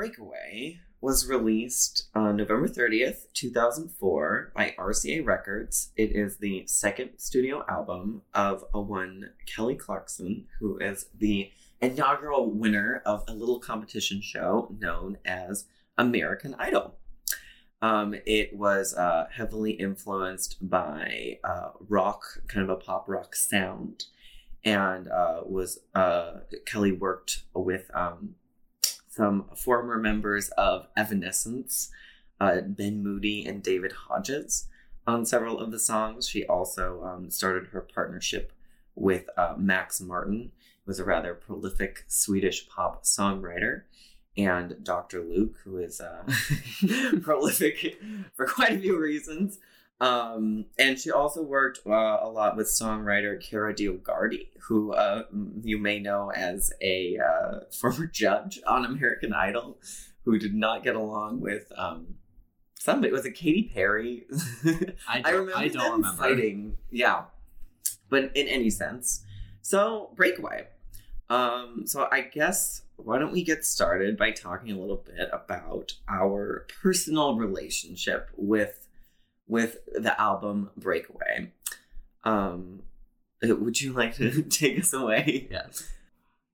Breakaway was released on November 30th, 2004 by RCA Records. It is the second studio album of a one Kelly Clarkson, who is the inaugural winner of a little competition show known as American Idol. Um, it was uh, heavily influenced by uh, rock, kind of a pop rock sound, and uh, was uh, Kelly worked with um, some former members of Evanescence, uh, Ben Moody and David Hodges, on several of the songs. She also um, started her partnership with uh, Max Martin, who was a rather prolific Swedish pop songwriter and Dr. Luke, who is uh, prolific for quite a few reasons. Um, and she also worked uh, a lot with songwriter Kara DioGuardi, who uh, you may know as a uh, former judge on American Idol, who did not get along with um, somebody. Was it Katy Perry? I, I remember. I don't remember. Fighting, yeah. But in any sense, so Breakaway. Um, so I guess why don't we get started by talking a little bit about our personal relationship with with the album Breakaway. Um, would you like to take us away? Yes.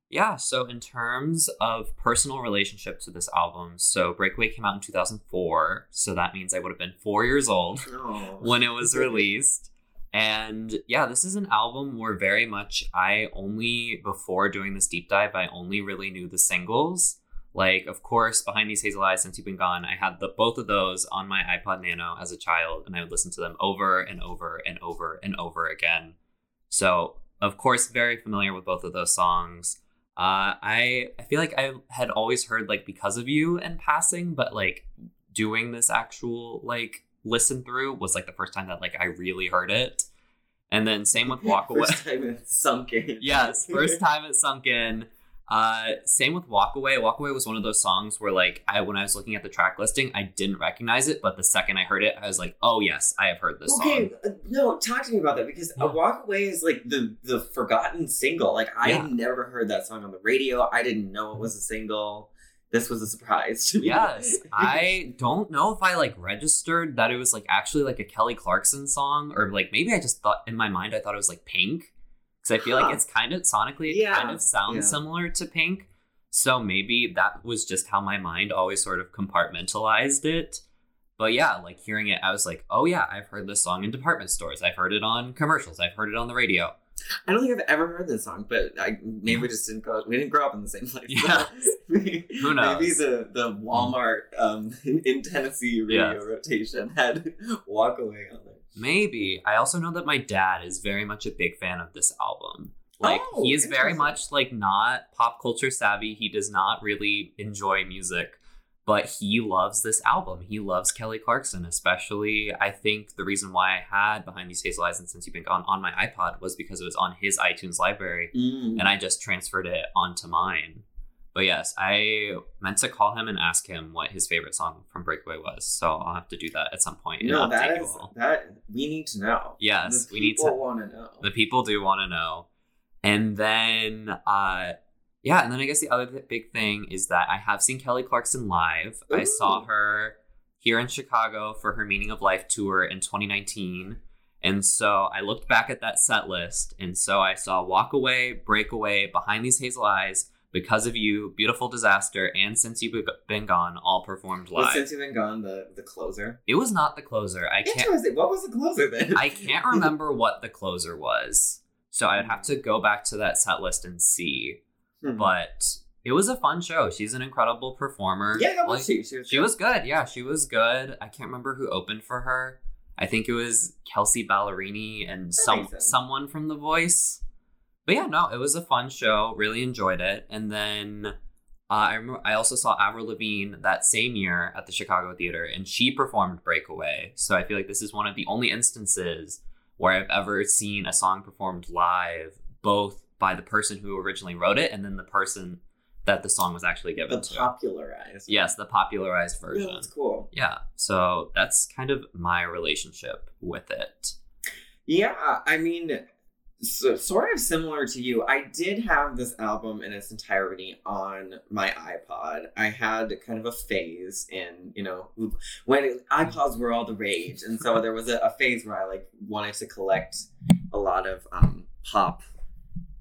Yeah, so in terms of personal relationship to this album, so Breakaway came out in 2004, so that means I would have been four years old oh. when it was released. And yeah, this is an album where very much I only, before doing this deep dive, I only really knew the singles. Like, of course, Behind These Hazel Eyes, Since You've Been Gone, I had the, both of those on my iPod Nano as a child, and I would listen to them over and over and over and over again. So, of course, very familiar with both of those songs. Uh, I I feel like I had always heard like because of you and passing, but like doing this actual like listen through was like the first time that like I really heard it. And then same with Walk Away. First time it sunk in. yes, first time it sunk in. Uh, same with Walk Away. Walk Away was one of those songs where, like, I when I was looking at the track listing, I didn't recognize it, but the second I heard it, I was like, "Oh yes, I have heard this okay, song." Uh, no, talk to me about that because yeah. Walk Away is like the the forgotten single. Like, I yeah. never heard that song on the radio. I didn't know it was a single. This was a surprise to me. Yes, I don't know if I like registered that it was like actually like a Kelly Clarkson song, or like maybe I just thought in my mind I thought it was like Pink because I feel huh. like it's kind of sonically it yeah. kind of sounds yeah. similar to Pink. So maybe that was just how my mind always sort of compartmentalized it. But yeah, like hearing it, I was like, oh yeah, I've heard this song in department stores. I've heard it on commercials. I've heard it on the radio. I don't think I've ever heard this song, but I maybe we just didn't go. We didn't grow up in the same place. Yeah, who knows? Maybe the the Walmart um, in Tennessee radio rotation had "Walk Away" on there. Maybe. I also know that my dad is very much a big fan of this album. Like oh, he is very much like not pop culture savvy. He does not really enjoy music, but he loves this album. He loves Kelly Clarkson, especially. I think the reason why I had Behind These Hazel Eyes and Since You've Been Gone on my iPod was because it was on his iTunes library, mm. and I just transferred it onto mine. But yes, I meant to call him and ask him what his favorite song from Breakaway was. So I'll have to do that at some point. No, that is that we need to know. Yes, the we need to People want to know. The people do want to know. And then, uh, yeah, and then I guess the other big thing is that I have seen Kelly Clarkson live. Ooh. I saw her here in Chicago for her Meaning of Life tour in 2019. And so I looked back at that set list, and so I saw Walk Away, Breakaway, Behind These Hazel Eyes, because of You, Beautiful Disaster, and Since You've Been Gone all performed live. Was Since You've Been Gone the, the closer? It was not the closer. I can't. What was the closer then? I can't remember what the closer was. So I'd have to go back to that set list and see. Hmm. But it was a fun show. She's an incredible performer. Yeah, was she? She was, she was good. Yeah, she was good. I can't remember who opened for her. I think it was Kelsea Ballerini and some someone from The Voice but yeah, no, it was a fun show. Really enjoyed it. And then uh, I remember I also saw Avril Lavigne that same year at the Chicago Theater, and she performed "Breakaway." So I feel like this is one of the only instances where I've ever seen a song performed live, both by the person who originally wrote it and then the person that the song was actually given the to. popularized. Yes, the popularized version. Yeah, that's cool. Yeah, so that's kind of my relationship with it. Yeah, I mean, so, sort of similar to you, I did have this album in its entirety on my iPod. I had kind of a phase in, you know, when iPods were all the rage. And so there was a, a phase where I like wanted to collect a lot of um, pop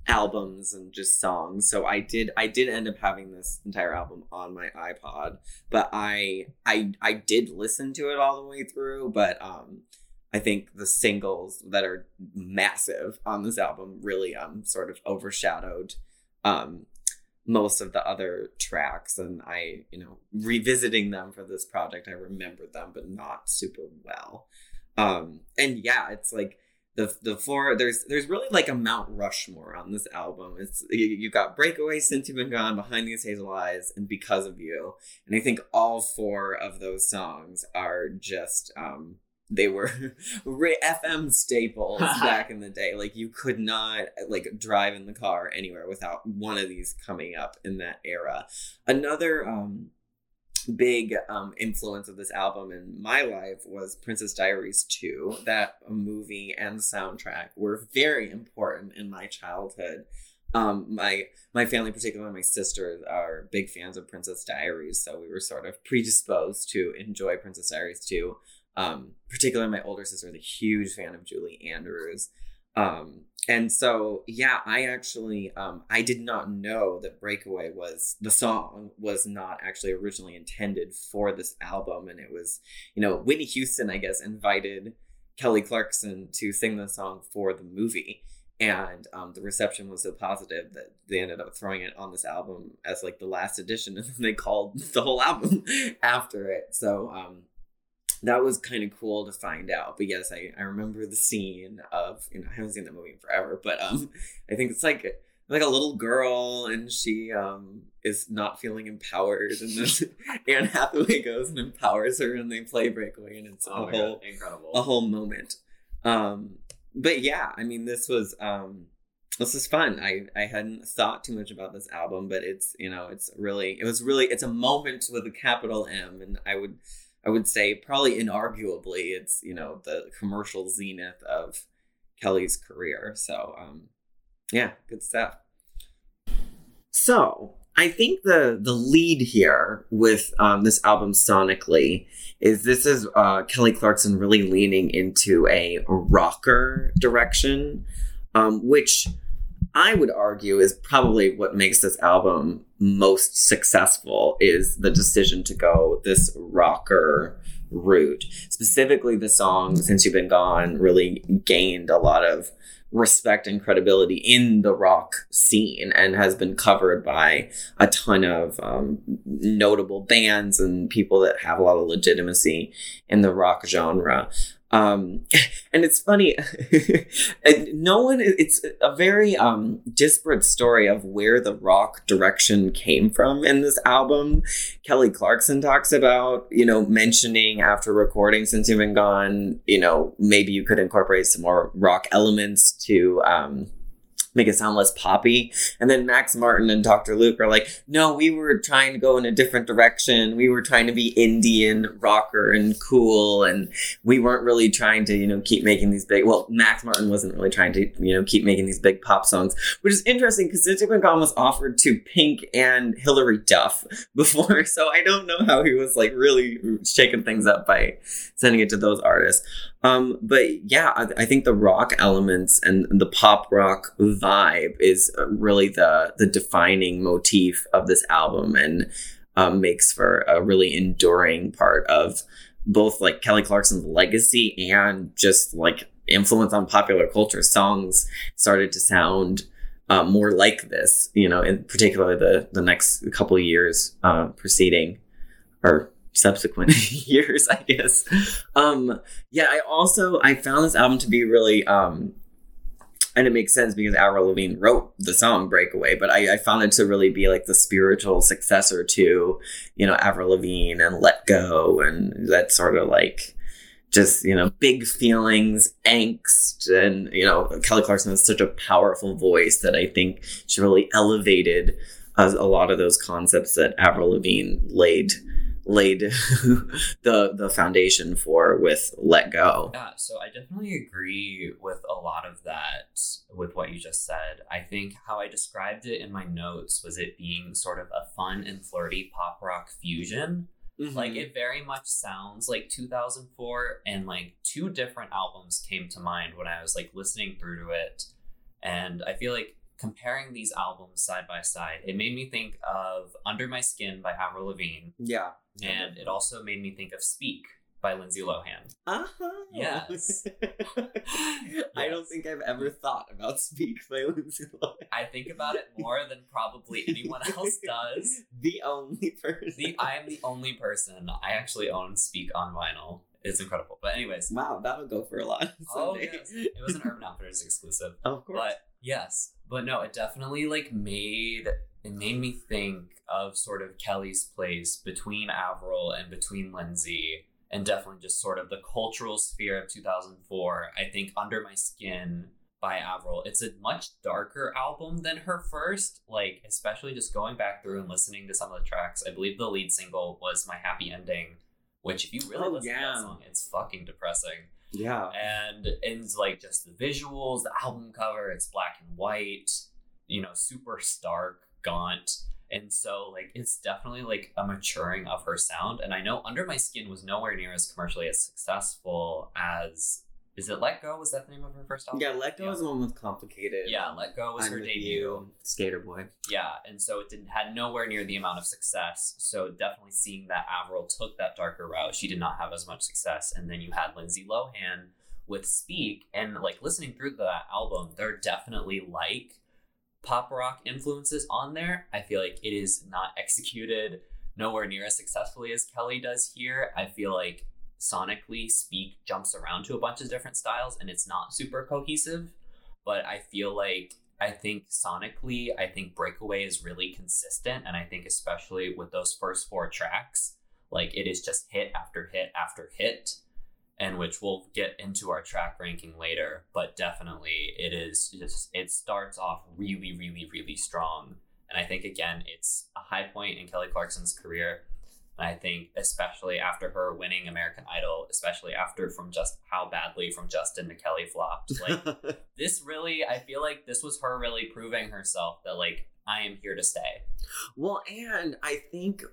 albums and just songs. So I did I did end up having this entire album on my iPod, but I I I did listen to it all the way through, but um I think the singles that are massive on this album really um sort of overshadowed um most of the other tracks and I, you know, revisiting them for this project, I remembered them but not super well. Um and yeah, it's like the the four there's there's really like a Mount Rushmore on this album. It's you, you got Breakaway, Since You've Been Gone, Behind These Hazel Eyes, and Because of You. And I think all four of those songs are just um they were FM staples back in the day. Like you could not like drive in the car anywhere without one of these coming up in that era. Another um big um, influence of this album in my life was Princess Diaries 2. That movie and soundtrack were very important in my childhood. Um, my my family, particularly my sisters, are big fans of Princess Diaries, so we were sort of predisposed to enjoy Princess Diaries 2. Um, particularly my older sister is a huge fan of Julie Andrews. Um, and so yeah, I actually um, I did not know that Breakaway was the song was not actually originally intended for this album, and it was you know Whitney Houston I guess invited Kelly Clarkson to sing the song for the movie. And um, the reception was so positive that they ended up throwing it on this album as like the last edition, and they called the whole album after it. So um, that was kind of cool to find out. But yes, I, I remember the scene of you know I haven't seen that movie in forever, but um I think it's like like a little girl and she um is not feeling empowered and then Anne Hathaway goes and empowers her and they play breakaway and it's oh a whole God, incredible a whole moment. Um but yeah, I mean this was um this is fun. I, I hadn't thought too much about this album, but it's you know, it's really it was really it's a moment with a capital M and I would I would say probably inarguably it's you know the commercial zenith of Kelly's career. So um, yeah, good stuff. So I think the the lead here with um, this album sonically is this is uh, Kelly Clarkson really leaning into a rocker direction, um, which I would argue is probably what makes this album most successful is the decision to go this rocker route. Specifically, the song Since You've Been Gone really gained a lot of respect and credibility in the rock scene and has been covered by a ton of um, notable bands and people that have a lot of legitimacy in the rock genre. Um, and it's funny, no one, it's a very um, disparate story of where the rock direction came from in this album. Kelly Clarkson talks about, you know, mentioning after recording Since You've Been Gone, you know, maybe you could incorporate some more rock elements to, um, make it sound less poppy. And then Max Martin and Dr. Luke are like, no, we were trying to go in a different direction. We were trying to be Indian rocker and cool. And we weren't really trying to, you know, keep making these big, well, Max Martin wasn't really trying to, you know, keep making these big pop songs, which is interesting because Been Gone was offered to Pink and Hilary Duff before. So I don't know how he was like really shaking things up by sending it to those artists. Um, but yeah, I, I, think the rock elements and the pop rock vibe is really the the defining motif of this album, and um, makes for a really enduring part of both like Kelly Clarkson's legacy and just like influence on popular culture. Songs started to sound uh, more like this, you know, in particular the the next couple years uh, preceding or subsequent years, I guess. Um, yeah, I also I found this album to be really um, and it makes sense because Avril Lavigne wrote the song Breakaway, but I, I, found it to really be like the spiritual successor to, you know, Avril Lavigne and Let Go and that sort of like just, you know, big feelings, angst. And, you know, Kelly Clarkson has such a powerful voice that I think she really elevated uh, a lot of those concepts that Avril Lavigne laid laid the the foundation for with Let Go. Yeah, so I definitely agree with a lot of that with what you just said. I think how I described it in my notes was it being sort of a fun and flirty pop rock fusion. Mm-hmm. Like it very much sounds like 2004 and like two different albums came to mind when I was like listening through to it. And I feel like comparing these albums side by side, it made me think of Under My Skin by Avril Lavigne. Yeah. And it also made me think of Speak by Lindsay Lohan. Uh-huh. Yes. yes. I don't think I've ever thought about Speak by Lindsay Lohan. I think about it more than probably anyone else does. The only person. The, I am the only person. I actually own Speak on vinyl. It's incredible. But anyways. Wow, that'll go for a lot. Oh, yes. It was an Urban Outfitters exclusive. of course. But yes. But no, it definitely like made it made me think of sort of Kelly's place between Avril and between Lindsay and definitely just sort of the cultural sphere of 2004. I think Under My Skin by Avril, it's a much darker album than her first, like especially just going back through and listening to some of the tracks. I believe the lead single was My Happy Ending, which if you really oh, listen yeah. to that song, it's fucking depressing. Yeah. And and like just the visuals, the album cover, it's black and white, you know, super stark, gaunt. And so like it's definitely like a maturing of her sound. And I know Under My Skin was nowhere near as commercially as successful as is it Let Go? Was that the name of her first album? Yeah, Let Go yeah. is the one with complicated. Yeah, Let Go was I'm her debut. Skater Boy. Yeah, and so it didn't had nowhere near the amount of success. So definitely seeing that Avril took that darker route, she did not have as much success. And then you had Lindsay Lohan with Speak, and like listening through that album, they're definitely like pop rock influences on there. I feel like it is not executed nowhere near as successfully as Kelly does here. I feel like sonically Speak jumps around to a bunch of different styles and it's not super cohesive. But I feel like I think sonically, I think Breakaway is really consistent. And I think especially with those first four tracks, like it is just hit after hit after hit. And which we'll get into our track ranking later, but definitely it is just it starts off really, really, really strong. And I think again, it's a high point in Kelly Clarkson's career and I think especially after her winning American Idol, especially after from just how badly from Justin to Kelly flopped, like this really, I feel like this was her really proving herself that like I am here to stay. Well, and I think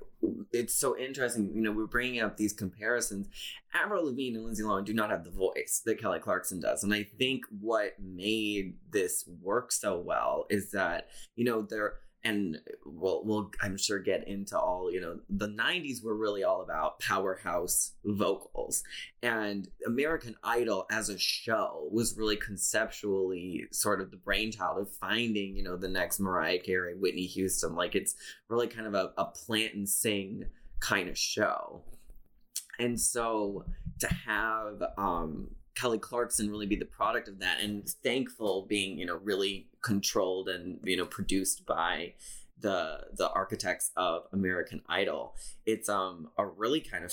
it's so interesting. You know, we're bringing up these comparisons. Avril Lavigne and Lindsay Lohan do not have the voice that Kelly Clarkson does, and I think what made this work so well is that you know they're and we'll, we'll i'm sure get into all you know the 90s were really all about powerhouse vocals. And american idol as a show was really conceptually sort of the brainchild of finding you know the next mariah carey whitney houston. Like it's really kind of a, a plant and sing kind of show. And so to have um Kelly Clarkson really be the product of that and thankful being, you know, really controlled and, you know, produced by the the architects of American Idol. It's um a really kind of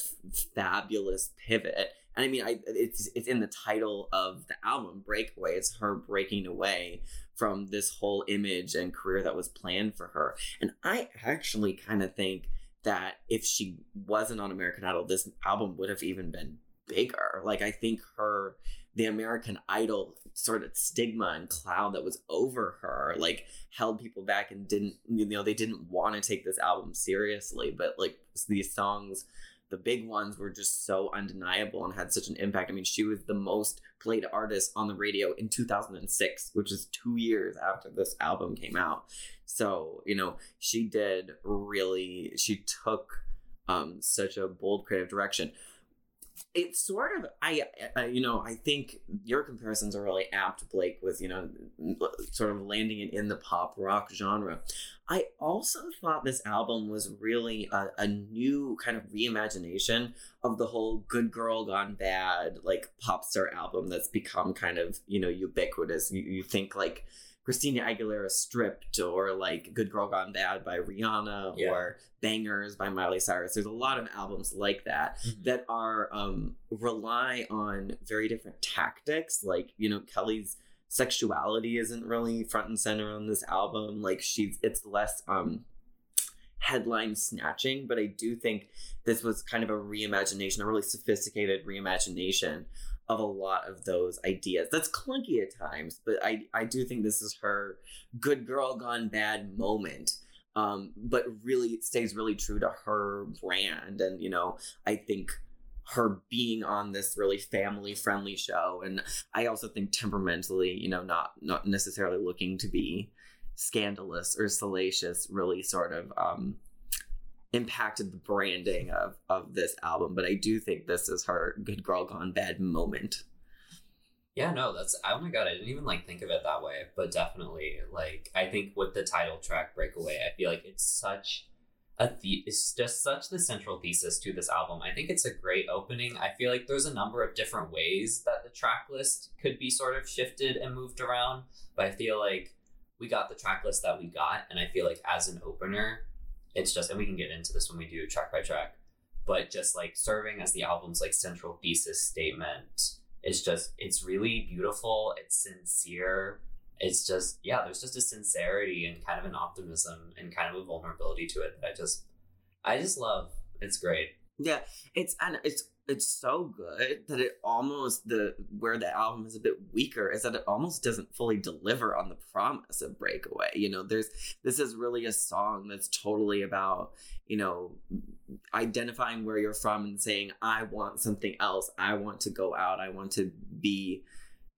fabulous pivot. And I mean I it's it's in the title of the album Breakaway. It's her breaking away from this whole image and career that was planned for her. And I actually kind of think that if she wasn't on American Idol, this album would have even been bigger. Like I think her the American Idol sort of stigma and cloud that was over her like held people back and didn't you know they didn't want to take this album seriously but like these songs the big ones were just so undeniable and had such an impact. I mean, she was the most played artist on the radio in 2006, which is two years after this album came out. So, you know, she did really, she took um, such a bold creative direction it's sort of I, I, you know i think your comparisons are really apt blake with you know sort of landing it in the pop rock genre. I also thought this album was really a, a new kind of reimagination of the whole good girl gone bad like pop star album that's become kind of you know ubiquitous. You, you think like Christina Aguilera Stripped or like Good Girl Gone Bad by Rihanna yeah. or Bangerz by Miley Cyrus. There's a lot of albums like that mm-hmm. that are um, rely on very different tactics. Like, you know, Kelly's sexuality isn't really front and center on this album. Like she's it's less um headline snatching, but I do think this was kind of a reimagination, a really sophisticated reimagination of a lot of those ideas. That's clunky at times, but I, I do think this is her good girl gone bad moment. Um, but really stays really true to her brand. And, you know, I think her being on this really family friendly show. And I also think temperamentally, you know, not not necessarily looking to be scandalous or salacious really sort of um, impacted the branding of of this album. But I do think this is her good girl gone bad moment. Yeah, no, that's oh my god, I didn't even like think of it that way, but definitely like I think with the title track Breakaway, I feel like it's such a the- it's just such the central thesis to this album. I think it's a great opening. I feel like there's a number of different ways that the track list could be sort of shifted and moved around, but I feel like we got the track list that we got, and I feel like as an opener, it's just, and we can get into this when we do track by track, but just like serving as the album's like central thesis statement. It's just, it's really beautiful. It's sincere. It's just, yeah, there's just a sincerity and kind of an optimism and kind of a vulnerability to it that I just, I just love. It's great. Yeah, it's and it's it's so good that it almost the where the album is a bit weaker is that it almost doesn't fully deliver on the promise of breakaway you know? There's this is really a song that's totally about you know identifying where you're from and saying i want something else. I want to go out. I want to be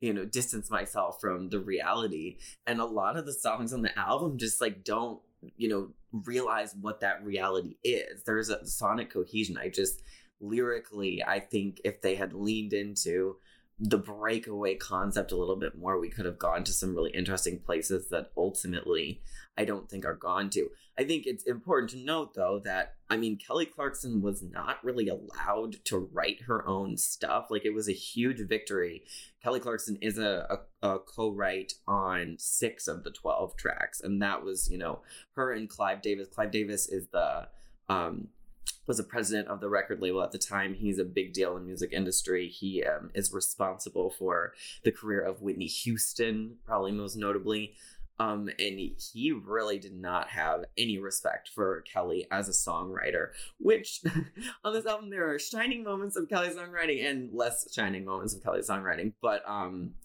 you know distance myself from the reality. And a lot of the songs on the album just like don't you know realize what that reality is. There's a sonic cohesion. I just lyrically, I think if they had leaned into the breakaway concept a little bit more, we could have gone to some really interesting places that ultimately I don't think are gone to. I think it's important to note, though, that I mean, Kelly Clarkson was not really allowed to write her own stuff. Like, it was a huge victory. Kelly Clarkson is a, a, a co write on six of the 12 tracks, and that was, you know, her and Clive Davis. Clive Davis is the um, was a president of the record label at the time. He's a big deal in the music industry. He um, is responsible for the career of Whitney Houston, probably most notably. Um, and he really did not have any respect for Kelly as a songwriter, which on this album there are shining moments of Kelly's songwriting and less shining moments of Kelly's songwriting. But um,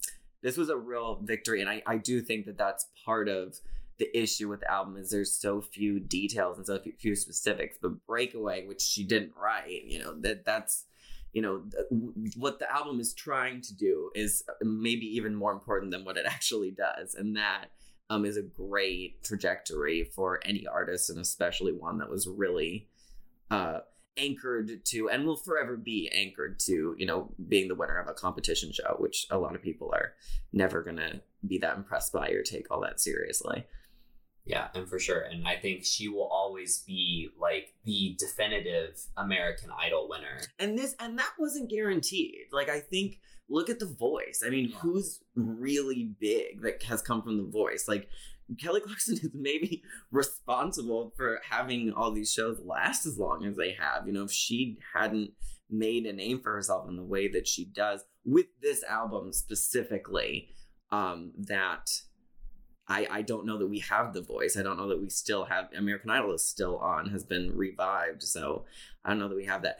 this was a real victory, and I, I do think that that's part of the issue with the album is there's so few details and so few specifics. But Breakaway, which she didn't write, you know, that that's you know what the album is trying to do is maybe even more important than what it actually does, and that um, is a great trajectory for any artist, and especially one that was really. Uh, anchored to and will forever be anchored to you know being the winner of a competition show which a lot of people are never gonna be that impressed by or take all that seriously yeah, and for sure. And I think she will always be like the definitive American Idol winner. And this and that wasn't guaranteed. Like I think look at the voice. I mean, yeah. who's really big that has come from the voice? Like Kelly Clarkson is maybe responsible for having all these shows last as long as they have. You know, if she hadn't made a name for herself in the way that she does with this album specifically, um, that I, I don't know that we have the voice. I don't know that we still have American Idol is still on, has been revived. So I don't know that we have that.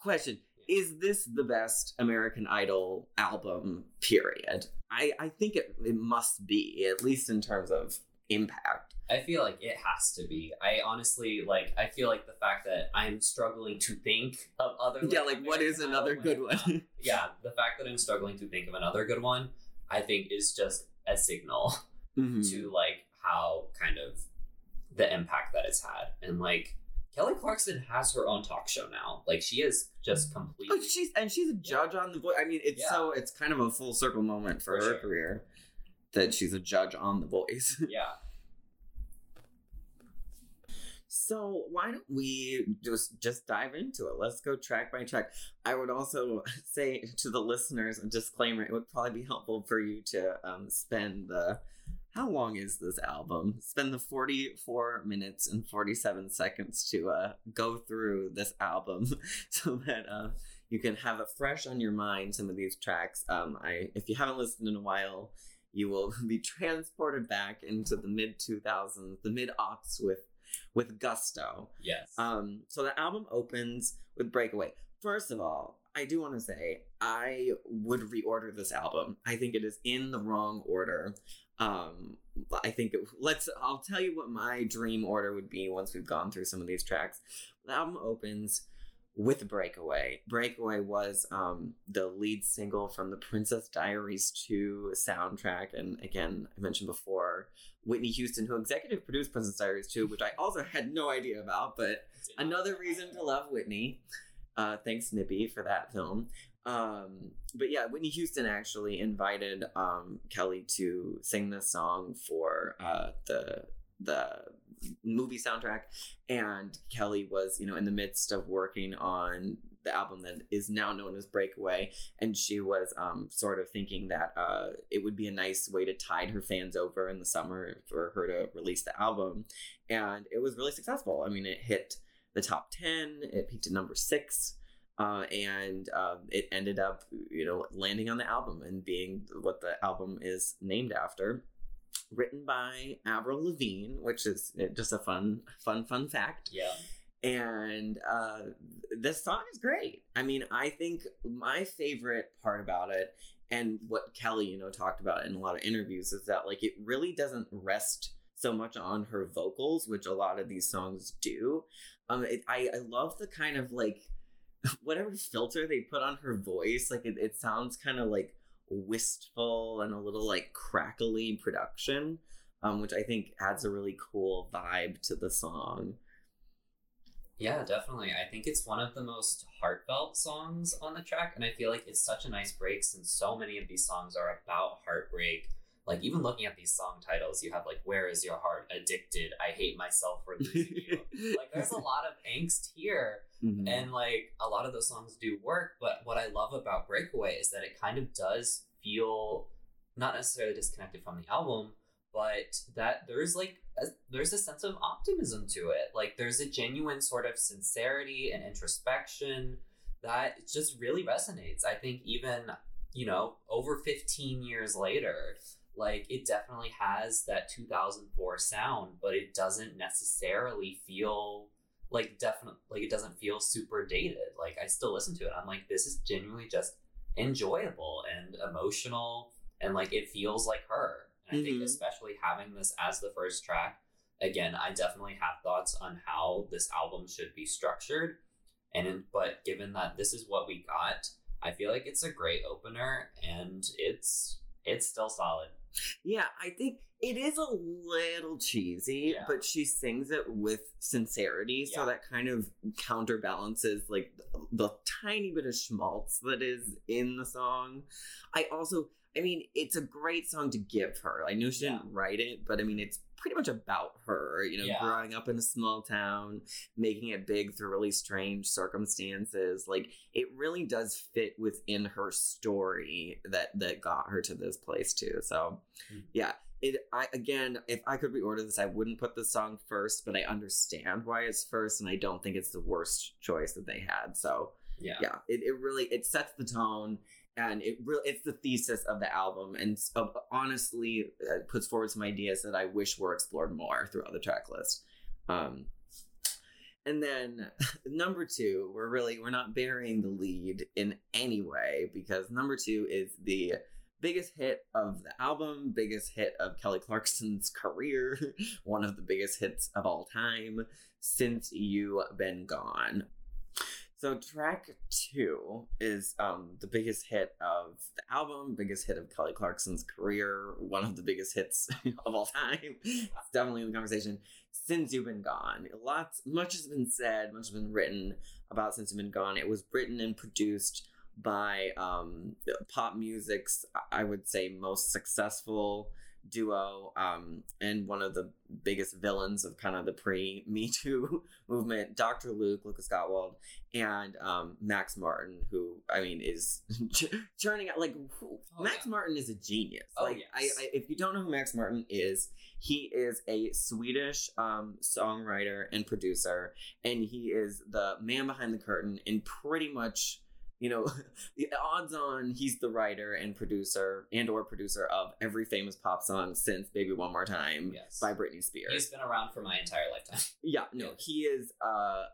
Question Is this the best American Idol album, period? I, I think it, it must be, at least in terms of impact. I feel like it has to be. I honestly like. I feel like the fact that I'm struggling to think of other. Like, yeah, like American what is another good one? yeah, the fact that I'm struggling to think of another good one, I think is just a signal mm-hmm. to like how kind of the impact that it's had and like Kelly Clarkson has her own talk show now. Like she is just completely. Oh, she's and she's a judge yeah. on the voice. I mean, it's yeah. so it's kind of a full circle moment for, for her sure. career that she's a judge on the voice. Yeah. So why don't we just just dive into it? Let's go track by track. I would also say to the listeners a disclaimer: it would probably be helpful for you to um, spend the how long is this album? Spend the 44 minutes and 47 seconds to uh, go through this album so that uh, you can have it fresh on your mind, some of these tracks. Um, I, if you haven't listened in a while, you will be transported back into the mid 2000s, the mid aughts with with gusto. Yes. Um, so the album opens with Breakaway. First of all, I do want to say I would reorder this album. I think it is in the wrong order. Um, I think it, let's. I'll tell you what my dream order would be once we've gone through some of these tracks. The album opens with Breakaway. Breakaway was um, the lead single from the Princess Diaries 2 soundtrack. And again, I mentioned before Whitney Houston, who executive produced Princess Diaries 2, which I also had no idea about, but another reason to love Whitney. Uh, thanks, Nippy, for that film. Um, but yeah, Whitney Houston actually invited um, Kelly to sing this song for uh, the the movie soundtrack. And kelly was you know in the midst of working on the album that is now known as breakaway. And she was um, sort of thinking that uh, it would be a nice way to tide her fans over in the summer for her to release the album. And it was really successful. I mean it hit the top 10 it peaked at number six uh, and uh, it ended up you know landing on the album and being what the album is named after written by Avril Lavigne, which is uh, just a fun, fun, fun fact. Yeah. And uh, this song is great. I mean, I think my favorite part about it, and what Kelly, you know, talked about in a lot of interviews, is that like it really doesn't rest so much on her vocals, which a lot of these songs do. Um, it, I I love the kind of like whatever filter they put on her voice. Like it, it sounds kind of like wistful and a little like crackly production, um, which I think adds a really cool vibe to the song. Yeah, definitely. I think it's one of the most heartfelt songs on the track, and I feel like it's such a nice break since so many of these songs are about heartbreak. Like even looking at these song titles, you have like "Where Is Your Heart," "Addicted," "I Hate Myself for Losing You." like there's a lot of angst here, mm-hmm. and like a lot of those songs do work. But what I love about "Breakaway" is that it kind of does feel not necessarily disconnected from the album, but that there's like a, there's a sense of optimism to it. Like there's a genuine sort of sincerity and introspection that just really resonates. I think even you know over 15 years later, like it definitely has that 2004 sound, but it doesn't necessarily feel like definitely like it doesn't feel super dated. Like I still listen to it. I'm like this is genuinely just enjoyable and emotional and like it feels like her and I think mm-hmm. especially having this as the first track, again, I definitely have thoughts on how this album should be structured. And but given that this is what we got, I feel like it's a great opener and it's it's still solid. Yeah, I think it is a little cheesy, yeah. but she sings it with sincerity, yeah. so that kind of counterbalances like the, the tiny bit of schmaltz that is in the song. I also I mean, it's a great song to give her. I knew she yeah. didn't write it, but I mean, it's pretty much about her, you know, yeah. growing up in a small town, making it big through really strange circumstances. Like, it really does fit within her story that that got her to this place too. So, mm-hmm. yeah. It, I again, if I could reorder this, I wouldn't put the song first, but I understand why it's first, and I don't think it's the worst choice that they had. So, yeah, yeah, it, it really it sets the tone and it really it's the thesis of the album and uh, honestly uh, puts forward some ideas that i wish were explored more throughout the track list. Um, and then number two we're really we're not burying the lead in any way because number two is the biggest hit of the album biggest hit of kelly clarkson's career one of the biggest hits of all time since you've been gone so track two is um, the biggest hit of the album, biggest hit of Kelly Clarkson's career, one of the biggest hits of all time. It's definitely in the conversation. Since You've Been Gone, lots, much has been said, much has been written about Since You've Been Gone. It was written and produced by um, pop music's, I would say, most successful duo um, and one of the biggest villains of kind of the pre Me Too movement, Dr. Luke, Lucas Gottwald, and um, Max Martin, who I mean is churning out like oh, Max yeah. Martin is a genius. Oh, like yes. I, I, if you don't know who Max Martin is, he is a Swedish um, songwriter and producer, and he is the man behind the curtain in pretty much you know, odds on he's the writer and producer and or producer of every famous pop song since Baby One More Time Yes. by Britney Spears. He's been around for my entire lifetime. Yeah, no, Yeah. he is uh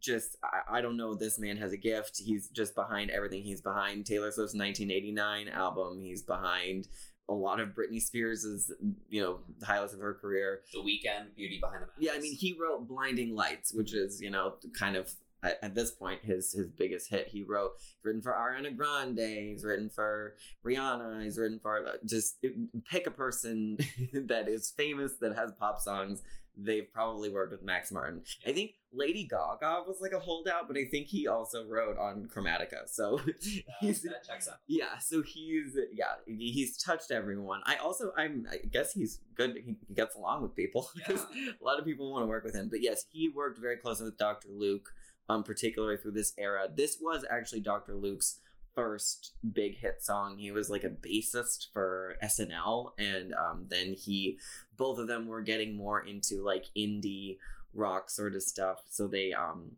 just I, I don't know this man has a gift. He's just behind everything. He's behind Taylor Swift's 1989 album. He's behind a lot of Britney Spears's, you know, highlights of her career. The Weeknd, Beauty Behind the Mask. Yeah, I mean, he wrote Blinding Lights, which is, you know, kind of at, at this point his his biggest hit. He wrote he's written for Ariana Grande, he's written for Rihanna, he's written for uh, just pick a person that is famous that has pop songs. They've probably worked with Max Martin. I think Lady Gaga was like a holdout, but I think he also wrote on Chromatica. So That, he's that checks out. yeah, so he's yeah he's touched everyone. I also I'm I guess he's good. He, gets along with people because a lot of people want to work with him. But yes, he worked very closely with Dr. Luke, um, particularly through this era. This was actually Dr. Luke's first big hit song. He was like a bassist for SNL, and um, then he both of them were getting more into like indie rock sort of stuff. So they um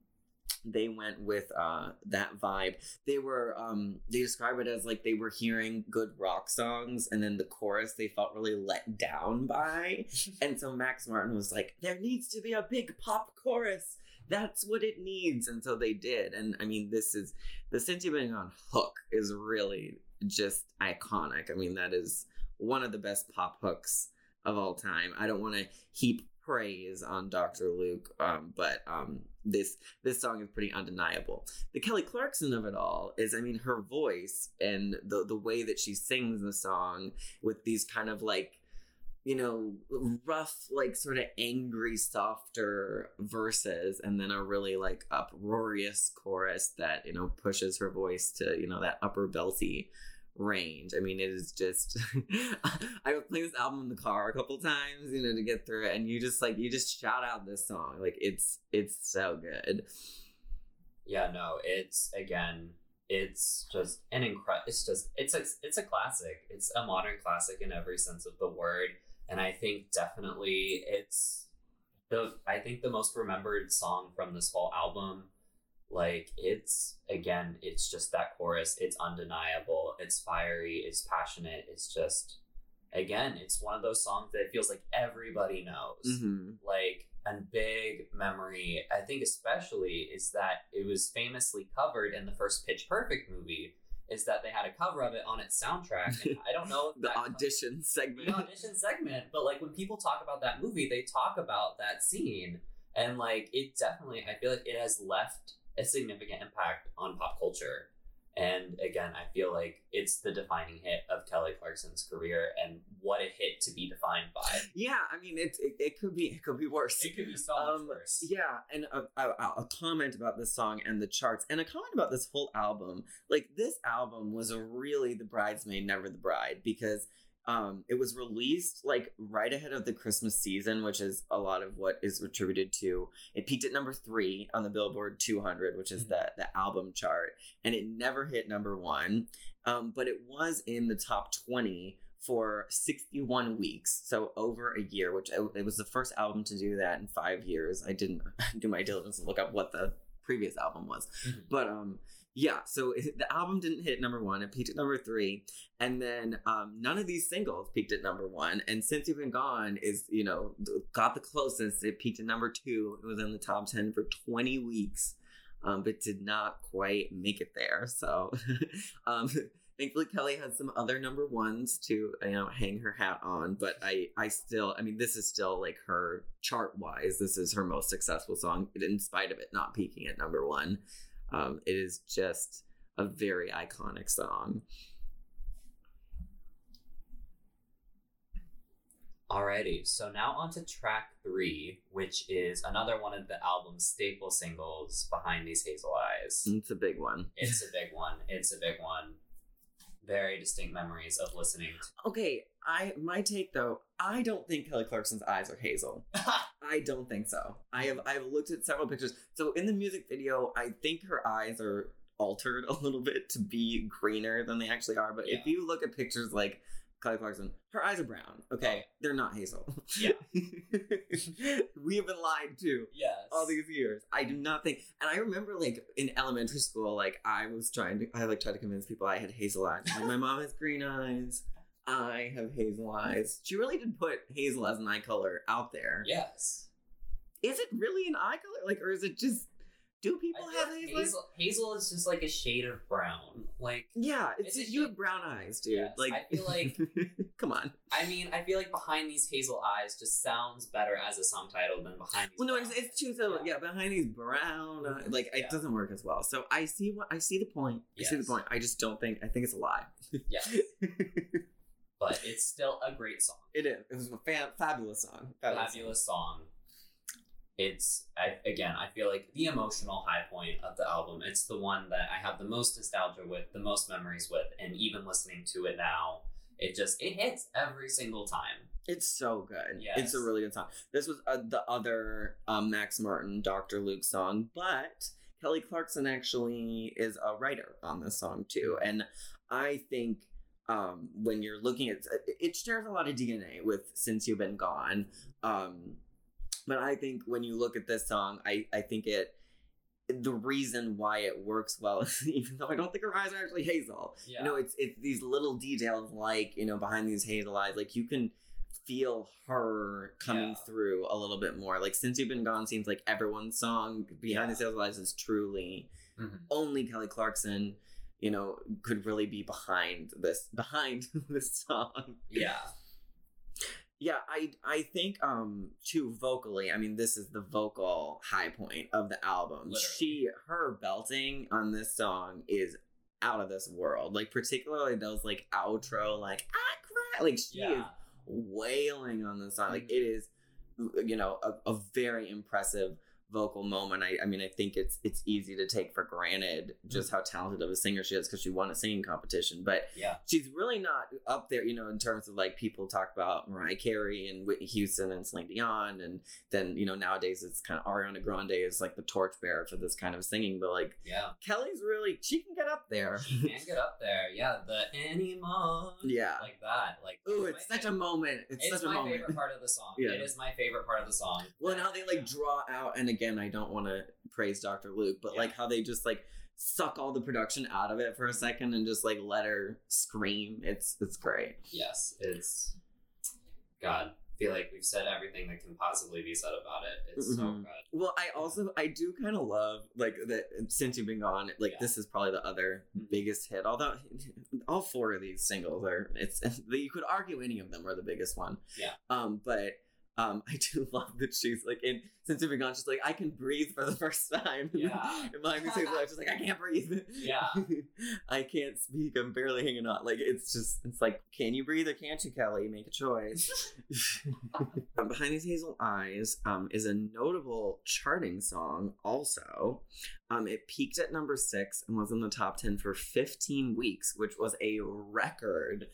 they went with uh that vibe they were um they describe it as like they were hearing good rock songs and then the chorus they felt really let down by and so max martin was like there needs to be a big pop chorus that's what it needs and so they did and i mean this is the you've on hook is really just iconic i mean that is one of the best pop hooks of all time i don't want to heap praise on dr luke um, but um, this this song is pretty undeniable. The Kelly Clarkson of it all is, I mean, her voice and the the way that she sings the song with these kind of like, you know, rough, like sort of angry, softer verses, and then a really like uproarious chorus that you know pushes her voice to you know that upper belty range. I mean, it is just. I would play this album in the car a couple times, you know, to get through it, and you just like you just shout out this song, like it's it's so good. Yeah, no, it's again, it's just an incredible. It's just it's a it's a classic. It's a modern classic in every sense of the word, and I think definitely it's the I think the most remembered song from this whole album. Like it's again, it's just that chorus. It's undeniable. It's fiery. It's passionate. It's just again, it's one of those songs that feels like everybody knows hmm like a big memory i think especially is that it was famously covered in the first pitch perfect movie is that they had a cover of it on its soundtrack and i don't know The audition segment. the audition segment but like when people talk about that movie they talk about that scene and like it definitely i feel like it has left a significant impact on pop culture and again i feel like it's the defining hit of kelly clarkson's career and what a hit to be defined by Yeah, I mean, it, it it could be it could be worse. it could be so much Um, worse Yeah, and a, a, a comment about this song and the charts, and a comment about this whole album. Like this album was really the bridesmaid, never the bride, because um, it was released like right ahead of the Christmas season, which is a lot of what is attributed to. It peaked at number three on the Billboard 200, which is Mhm. the the album chart, and it never hit number one. Um, but it was in the top 20 for 61 weeks, so over a year, which it it was the first album to do that in five years. I didn't do my diligence and look up what the previous album was, Mhm. but um, yeah. So the album didn't hit number one; it peaked at number three, and then um, none of these singles peaked at number one. And since you've been gone, is you know got the closest. It peaked at number two. It was in the top ten for 20 weeks. Um, but did not quite make it there. So, um, thankfully kelly has some other number ones to you know hang her hat on but i i still i mean this is still like her chart wise this is her most successful song in spite of it not peaking at number one um it is just a very iconic song Alrighty, so now on to track three, which is another one of the album's staple singles, Behind These Hazel Eyes. it's a big one It's a big one. It's a big one. Very distinct memories of listening to. okay i my take though i don't think kelly clarkson's eyes are hazel I don't think so. I have I've looked at several pictures. So in the music video, I think her eyes are altered a little bit to be greener than they actually are. But if you look at pictures like Kelly Clarkson, her eyes are brown. Okay, oh. they're not hazel. Yeah, we have been lied to. Yes, all these years. I do not think. And I remember, like in elementary school, like I was trying to, I like tried to convince people I had hazel eyes. Like my mom has green eyes. I have hazel eyes. She really did put hazel as an eye color out there. Yes. Is it really an eye color? Like, or is it just do people have hazel? hazel? Hazel is just like a shade of brown. Like yeah, it's, it's you have brown eyes, dude. Yes, like I feel like come on. I mean, I feel like behind these hazel eyes just sounds better as a song title than behind these. Well, no, it's, it's true. So yeah. yeah. behind these brown, uh, like yeah. it doesn't work as well. So I see what I see the point. I yes. see the point. I just don't think. I think it's a lie. yes. but it's still a great song. It is. It was a fa- fabulous song. Fabulous, fabulous song. it's I, again i feel like the emotional high point of the album it's the one that i have the most nostalgia with the most memories with and even listening to it now it just it hits every single time it's so good yes. it's a really good song this was uh, the other um, max martin dr luke song but kelly clarkson actually is a writer on this song too and i think um, when you're looking at it shares a lot of dna with since you've been gone um, but I think when you look at this song, I, I think it the reason why it works well even though I don't think her eyes are actually hazel. Yeah. You know, it's it's these little details like, you know, behind these hazel eyes, like you can feel her coming yeah. through a little bit more. Like since you've been gone seems like everyone's song behind yeah. the hazel eyes is truly mm-hmm. only Kelly Clarkson, you know, could really be behind this behind this song. Yeah. Yeah, I I think um too vocally. I mean, this is the vocal high point of the album. Literally. She her belting on this song is out of this world. Like particularly those like outro like I cry like she yeah. is wailing on this song. Like mm-hmm. it is you know a, a very impressive vocal moment. I, I mean, I think it's it's easy to take for granted just mm. how talented of a singer she is because she won a singing competition. But yeah, she's really not up there, you know, in terms of like people talk about Mariah Carey and Whitney Houston and Celine Dion, and then you know nowadays it's kind of Ariana Grande is like the torchbearer for this kind of singing. But like, yeah, Kelly's really she can get up there. She can get up there. Yeah, the anymore. Yeah, like that. Like, ooh, it's such favorite. a moment. It's, it's such my a moment. favorite part of the song. yeah. It is my favorite part of the song. Well, and how they like draw out and again, I don't want to praise Dr. Luke, but yeah. like how they just like suck all the production out of it for a second and just like let her scream. It's it's great. Yes, it's God. I feel like we've said everything that can possibly be said about it. It's mm-hmm. so good. Well, I also I do kind of love like that since you've been gone. Like yeah. this is probably the other mm-hmm. biggest hit. Although all four of these singles are, it's you could argue any of them are the biggest one. Yeah. Um, but um, I do love that she's like in since you've been gone, she's like, I can breathe for the first time. Yeah. in my life, she's like, I can't breathe. Yeah. I can't speak. I'm barely hanging on. Like it's just it's like, can you breathe or can't you, Kelly? Make a choice. um, Behind these hazel eyes um, is a notable charting song. Also, um, it peaked at number six and was in the top ten for 15 weeks, which was a record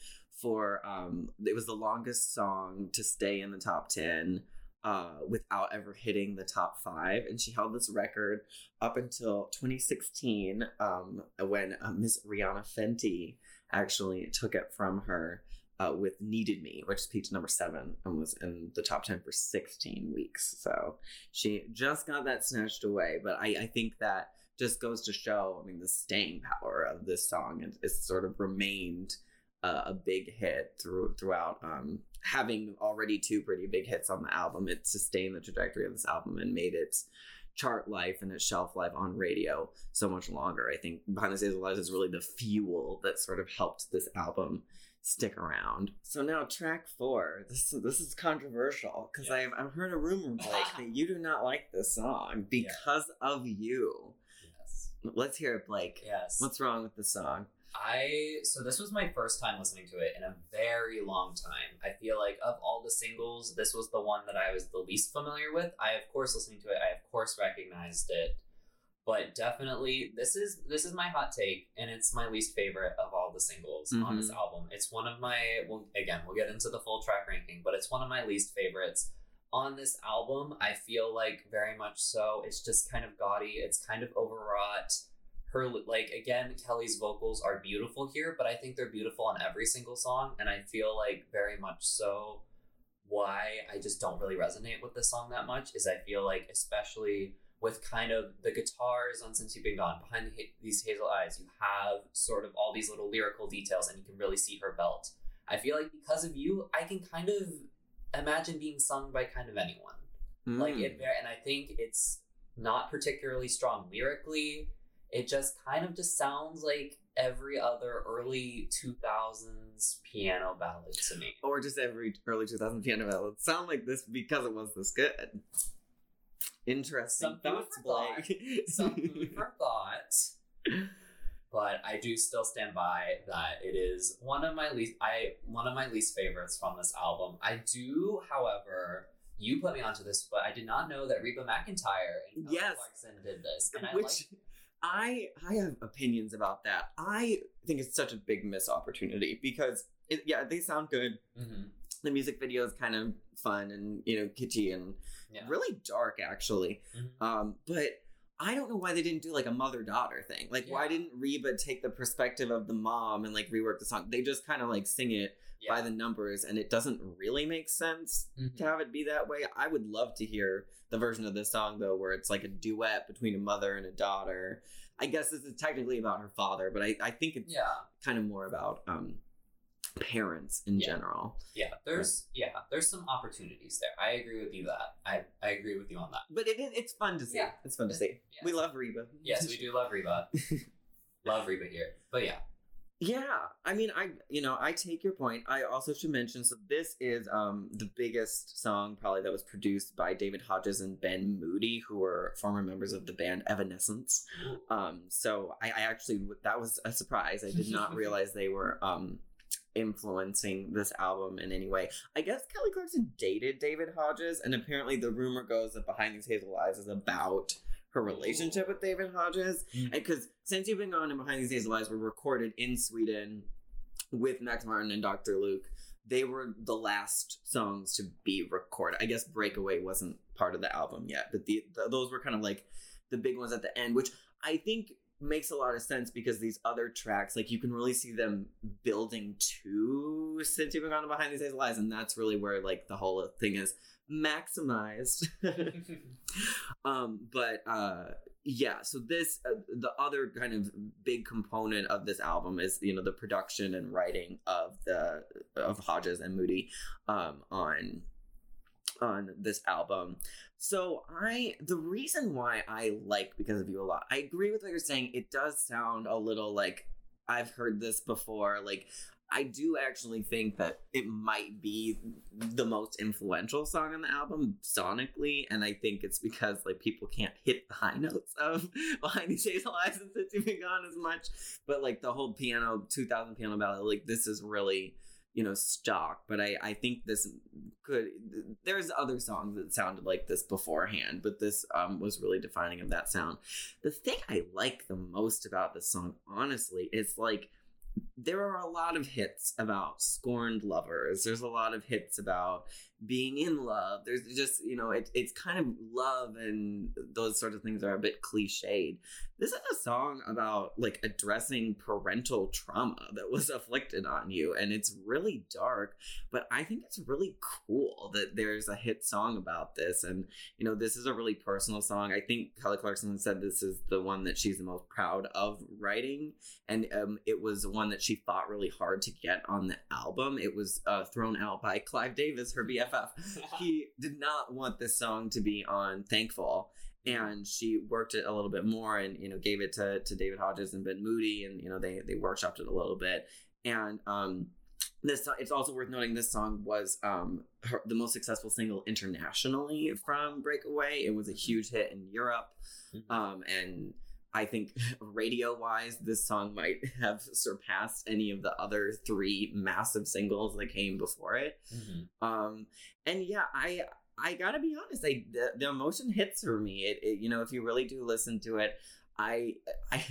for um it was the longest song to stay in the top 10 uh, without ever hitting the top five. And she held this record up until 2016 um, when uh, Miss Rihanna Fenty actually took it from her uh, with Needed Me, which peaked at number seven and was in the top 10 for 16 weeks. So she just got that snatched away. But I, I think that just goes to show, I mean, the staying power of this song. and it's sort of remained a big hit through throughout. Um, having already two pretty big hits on the album, it sustained the trajectory of this album and made its chart life and its shelf life on radio so much longer. I think Behind the Hazel Eyes is really the fuel that sort of helped this album stick around. So now track four. This this is controversial because yeah. I've I've heard a rumor Blake that you do not like this song because yeah. of you. Yes. Let's hear it, Blake. Yes. What's wrong with the song? I so this was my first time listening to it in a very long time. I feel like of all the singles, this was the one that I was the least familiar with. I of course listening to it, I of course recognized it, but definitely this is this is my hot take, and it's my least favorite of all the singles mm-hmm. on this mm-hmm. album. It's one of my well again we'll get into the full track ranking, but it's one of my least favorites on this album. I feel like very much so. It's just kind of gaudy. It's kind of overwrought her like again kelly's vocals are beautiful here but i think they're beautiful on every single song and i feel like very much so why i just don't really resonate with this song that much is i feel like especially with kind of the guitars on since you've been gone behind the, these hazel eyes you have sort of all these little lyrical details and you can really see her belt i feel like because of you i can kind of imagine being sung by kind of anyone mm. like it and i think it's not particularly strong lyrically it just kind of just sounds like every other early 2000s piano ballad to me. Or just every early 2000s piano ballad. Sound like this because it was this good. Interesting Some thoughts, Blake. Some food for thought. But I do still stand by that it is one of my least I one of my least favorites from this album. I do, however, you put me onto this, but I did not know that Reba McEntire and Kelly yes. Clarkson did this. And I Which, like I I have opinions about that. I think it's such a big miss opportunity because it, yeah, they sound good. Mm-hmm. The music video is kind of fun and you know kitschy and yeah. really dark actually. Mm-hmm. Um, but I don't know why they didn't do like a mother daughter thing. Like, yeah. why didn't Reba take the perspective of the mom and like rework the song? They just kind of like sing it yeah. by the numbers, and it doesn't really make sense mm-hmm. to have it be that way. I would love to hear the version of this song though, where it's like a duet between a mother and a daughter. I guess this is technically about her father, but I, I think it's yeah. kind of more about um, parents in yeah. general. Yeah, there's yeah, there's some opportunities there. I agree with you that. I, I agree with you on that. But it, it's fun to see. Yeah. It's fun to see. We love Reba. Yes, we do love Reba. love Reba here. But yeah. Yeah, I mean, I you know I take your point. I also should mention so this is um the biggest song probably that was produced by David Hodges and Ben Moody, who were former members of the band Evanescence. Um, so I, I actually that was a surprise. I did not realize they were um influencing this album in any way. I guess Kelly Clarkson dated David Hodges, and apparently the rumor goes that Behind These Hazel Eyes is about her relationship with David Hodges. Mm. Because Since You've Been Gone and Behind These Hazel Eyes were recorded in Sweden with Max Martin and Dr. Luke. They were the last songs to be recorded. I guess Breakaway wasn't part of the album yet, but the, the those were kind of like the big ones at the end, which I think makes a lot of sense because these other tracks, like you can really see them building to since you've been gone behind these hazel eyes, and that's really where like the whole thing is maximized. um, but uh, yeah, so this uh, the other kind of big component of this album is you know the production and writing of the of Hodges and Moody um, on on this album. So I the reason why I like because of you a lot. I agree with what you're saying. It does sound a little like I've heard this before. Like I do actually think that it might be the most influential song on the album sonically, and I think it's because like people can't hit the high notes of Behind These Hazel Eyes and Since You've Been Gone as much. But like the whole piano, 2000 piano ballad, like this is really you know stock but i i think this could there's other songs that sounded like this beforehand but this um was really defining of that sound the thing i like the most about this song honestly is like there are a lot of hits about scorned lovers. There's a lot of hits about being in love. There's just, you know, it, it's kind of love and those sort of things are a bit cliched. This is a song about like addressing parental trauma that was afflicted on you. And it's really dark, but I think it's really cool that there's a hit song about this. And, you know, this is a really personal song. I think Kelly Clarkson said this is the one that she's the most proud of writing. And um, it was one that she fought really hard to get on the album. It was uh, thrown out by Clive Davis, her BFF. He did not want this song to be on Thankful. And she worked it a little bit more and, you know, gave it to, to David Hodges and Ben Moody. And, you know, they, they workshopped it a little bit. And, um, this it's also worth noting this song was um her, the most successful single internationally from breakaway it was a huge hit in europe mm-hmm. um and I think radio wise, this song might have surpassed any of the other three massive singles that came before it. Mm-hmm. Um, and yeah, I I gotta be honest, I the, the emotion hits for me. It, it, you know, if you really do listen to it, I I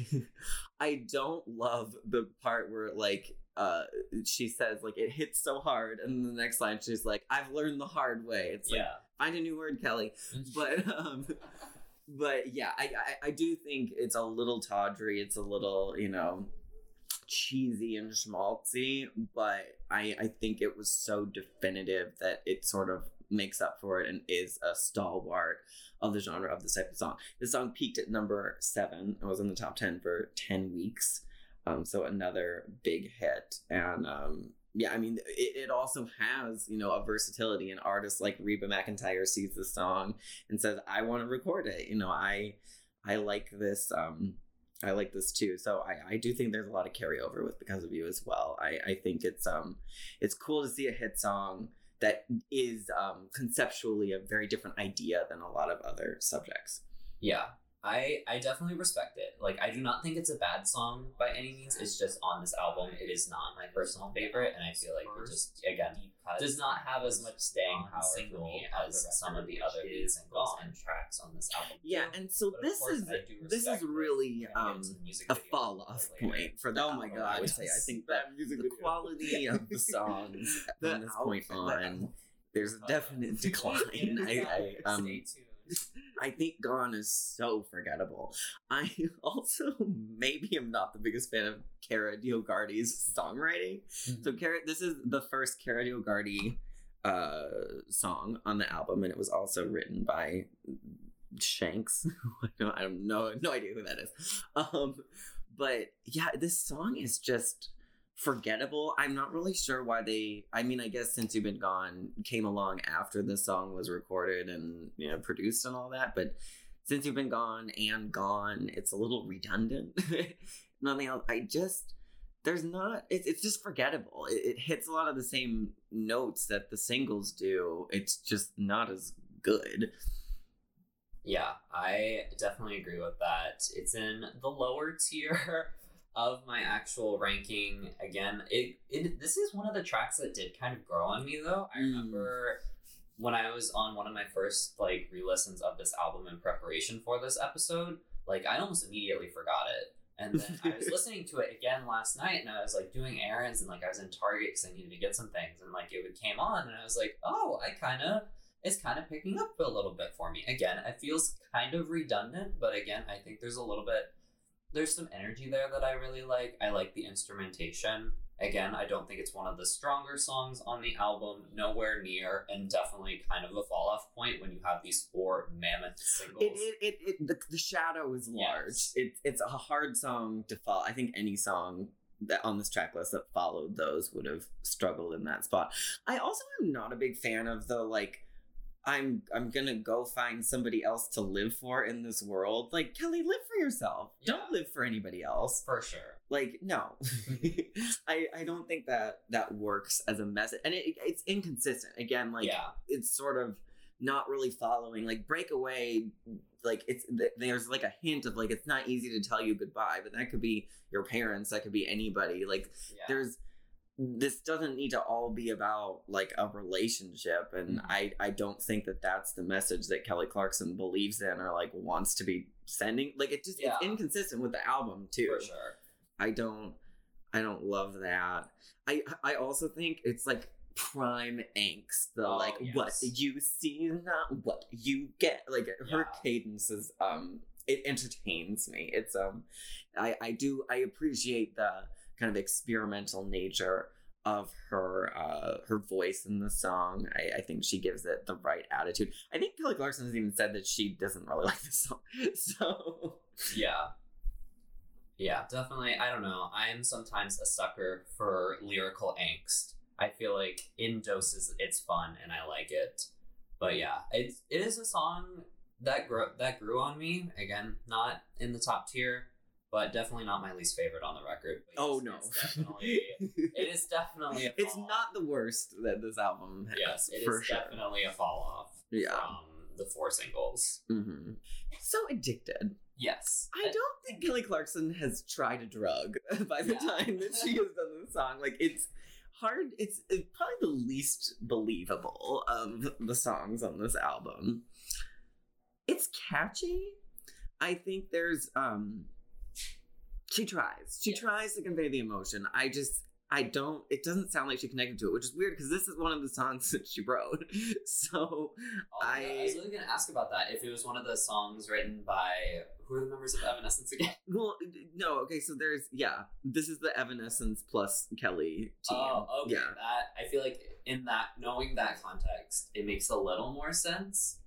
I don't love the part where like uh she says like it hits so hard and the next line she's like I've learned the hard way. It's like yeah. find a new word, Kelly. but um but yeah, I, I I do think it's a little tawdry. It's a little you know cheesy and schmaltzy, but I I think it was so definitive that it sort of makes up for it and is a stalwart of the genre of this type of song. The song peaked at number seven. It was in the top ten for ten weeks. Um, so another big hit, and um, yeah, I mean, it, it also has, you know, a versatility. An artist like Reba McEntire sees the song and says, I want to record it. You know, I I like this um I like this too. So I, I do think there's a lot of carryover with Because of You as well. I, I think it's um it's cool to see a hit song that is um conceptually a very different idea than a lot of other subjects. Yeah. I I definitely respect it. Like I do not think it's a bad song by any means. It's just on this album, it is not my personal favorite, and I feel like it just again does not have as much staying power single as some of the other lead singles and tracks on this album. Yeah, and so but this is this is really um, a fall off point for the. Oh my god! I would say I think that the quality of the songs from this point on, there's a definite decline. I, I um, I think Gone is so forgettable. I also maybe am not the biggest fan of Kara DioGuardi's songwriting. Mm-hmm. So Kara, this is the first Kara DioGuardi uh, song on the album, and it was also written by Shanks. I have no no idea who that is. Um, but yeah, this song is just forgettable. I'm not really sure why they. I mean, I guess since you've been gone came along after the song was recorded and you know produced and all that, but since you've been gone and gone, it's a little redundant. Nothing else. I just there's not. It's it's just forgettable. It, it hits a lot of the same notes that the singles do. It's just not as good. Yeah, I definitely agree with that. It's in the lower tier of my actual ranking again it, it this is one of the tracks that did kind of grow on me though. I mm. remember when i was on one of my first like re-listens of this album in preparation for this episode like i almost immediately forgot it. And then i was listening to it again last night and i was like doing errands and like i was in target because i needed to get some things and like it would came on and i was like oh i kind of it's kind of picking up a little bit for me. Again it feels kind of redundant but again i think there's a little bit there's some energy there that I really like. I like the instrumentation. Again, I don't think it's one of the stronger songs on the album, nowhere near, and definitely kind of a fall off point when you have these four mammoth singles. It, it, it, it the, the shadow is large. Yes. It, it's a hard song to follow. I think any song that on this track list that followed those would have struggled in that spot. I also am not a big fan of the like I'm I'm gonna go find somebody else to live for in this world. Like Kelly, live for yourself. Yeah. Don't live for anybody else. For sure. Like no, mm-hmm. I I don't think that that works as a message, and it, it's inconsistent. Again, like yeah. it's sort of not really following. Like breakaway, like it's there's like a hint of like it's not easy to tell you goodbye, but that could be your parents. That could be anybody. Like yeah. there's this doesn't need to all be about like a relationship and mm-hmm. i i don't think that that's the message that kelly clarkson believes in or like wants to be sending like it just yeah. it's inconsistent with the album too for sure i don't i don't love that i i also think it's like prime angst the oh, like yes. what you see not what you get like her yeah. cadence is um it entertains me it's um i i do i appreciate the kind of experimental nature of her uh, her voice in the song. I, I, think she gives it the right attitude. I think Kelly Clarkson has even said that she doesn't really like this song. So yeah. Yeah, definitely. I don't know. I am sometimes a sucker for lyrical angst. I feel like in doses it's fun and I like it. But yeah, it it is a song that grew that grew on me. Again, not in the top tier, but definitely not my least favorite on the record. oh no, it's definitely, it is definitely. it's not the worst that this album has. Yes, it is sure. definitely a fall off. Yeah. From the four singles. Mm-hmm. So addicted. Yes. I don't think Kelly Clarkson has tried a drug by the yeah. time that she has done the song. Like it's hard. It's, it's probably the least believable of the songs on this album. It's catchy. I think there's um she tries. She yes. tries to convey the emotion. I just I don't. It doesn't sound like she connected to it, which is weird because this is one of the songs that she wrote. So oh, I, I was really gonna ask about that. If it was one of the songs written by who are the members of Evanescence again? Well, no. Okay, so there's yeah. This is the Evanescence plus Kelly team. Oh, okay. Yeah. That I feel like in that knowing that context, it makes a little more sense.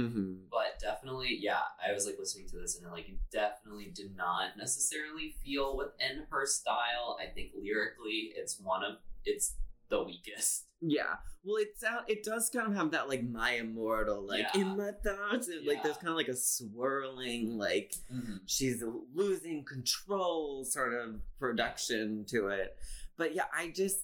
Mm-hmm. But definitely, yeah, I was like listening to this and it like definitely did not necessarily feel within her style. I think lyrically, it's one of it's the weakest. Yeah, well, it sound it does kind of have that like my immortal like yeah. in my thoughts, and, yeah. like there's kind of like a swirling like mm-hmm. she's losing control sort of production to it. But yeah, I just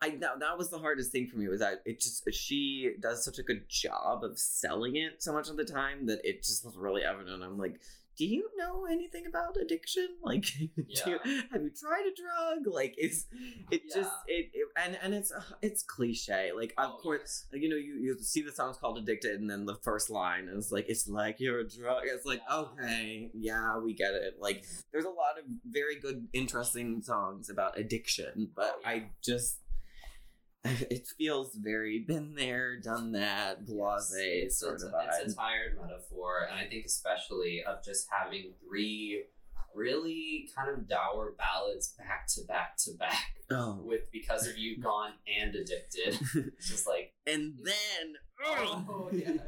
I that, that was the hardest thing for me was that it just she does such a good job of selling it so much of the time that it just was really evident. I'm like, do you know anything about addiction? Like, yeah. you, have you tried a drug? Like, it's it yeah. just it, it, and and it's uh, it's cliche. Like, of oh, course, yes. you know, you you see the song's called "Addicted," and then the first line is like, "It's like you're a drug." It's like, yeah. okay, yeah, we get it. Like, there's a lot of very good, interesting songs about addiction, but oh, I just it feels very been there, done that, blase yes, sort it's of. A, it's a tired metaphor, and I think especially of just having three really kind of dour ballads back to back to back. Oh. With because of you gone and addicted, just like and then oh, oh yes,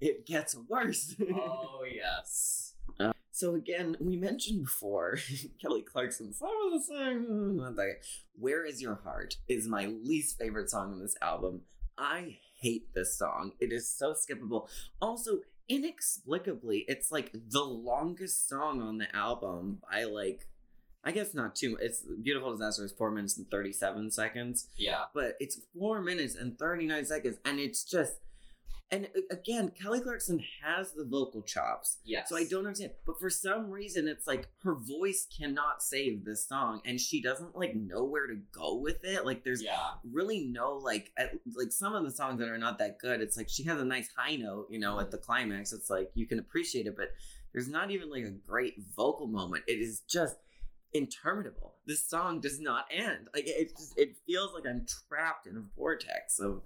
it gets worse. oh yes. Uh, so again, we mentioned before Kelly Clarkson. Some of the songs, mm, "Where Is Your Heart" is my least favorite song on this album. I hate this song. It is so skippable. Also, inexplicably, it's like the longest song on the album by like I guess not too. much. It's beautiful disaster is four minutes and thirty seven seconds. Yeah, but it's four minutes and thirty nine seconds, and it's just and uh, again, Kelly Clarkson has the vocal chops. Yes. So I don't understand. But for some reason, it's like her voice cannot save this song, and she doesn't like know where to go with it. Like there's yeah. really no like at, like some of the songs that are not that good. It's like she has a nice high note, you know, at the climax. It's like you can appreciate it, but there's not even like a great vocal moment. It is just interminable. This song does not end. Like it just it feels like I'm trapped in a vortex of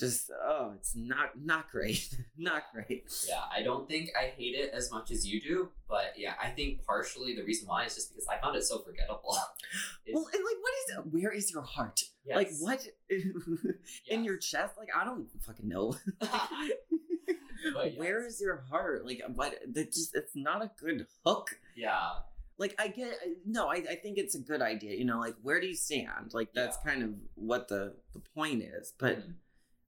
just oh it's not not great not great yeah i don't think i hate it as much as you do but yeah i think partially the reason why is just because i found it so forgettable well and like what is it where is your heart yes. like what in your chest like i don't fucking know yes. where is your heart like what that just it's not a good hook yeah like I get no, I, I think it's a good idea. You know, like where do you stand? Like that's yeah. kind of what the the point is. But mm-hmm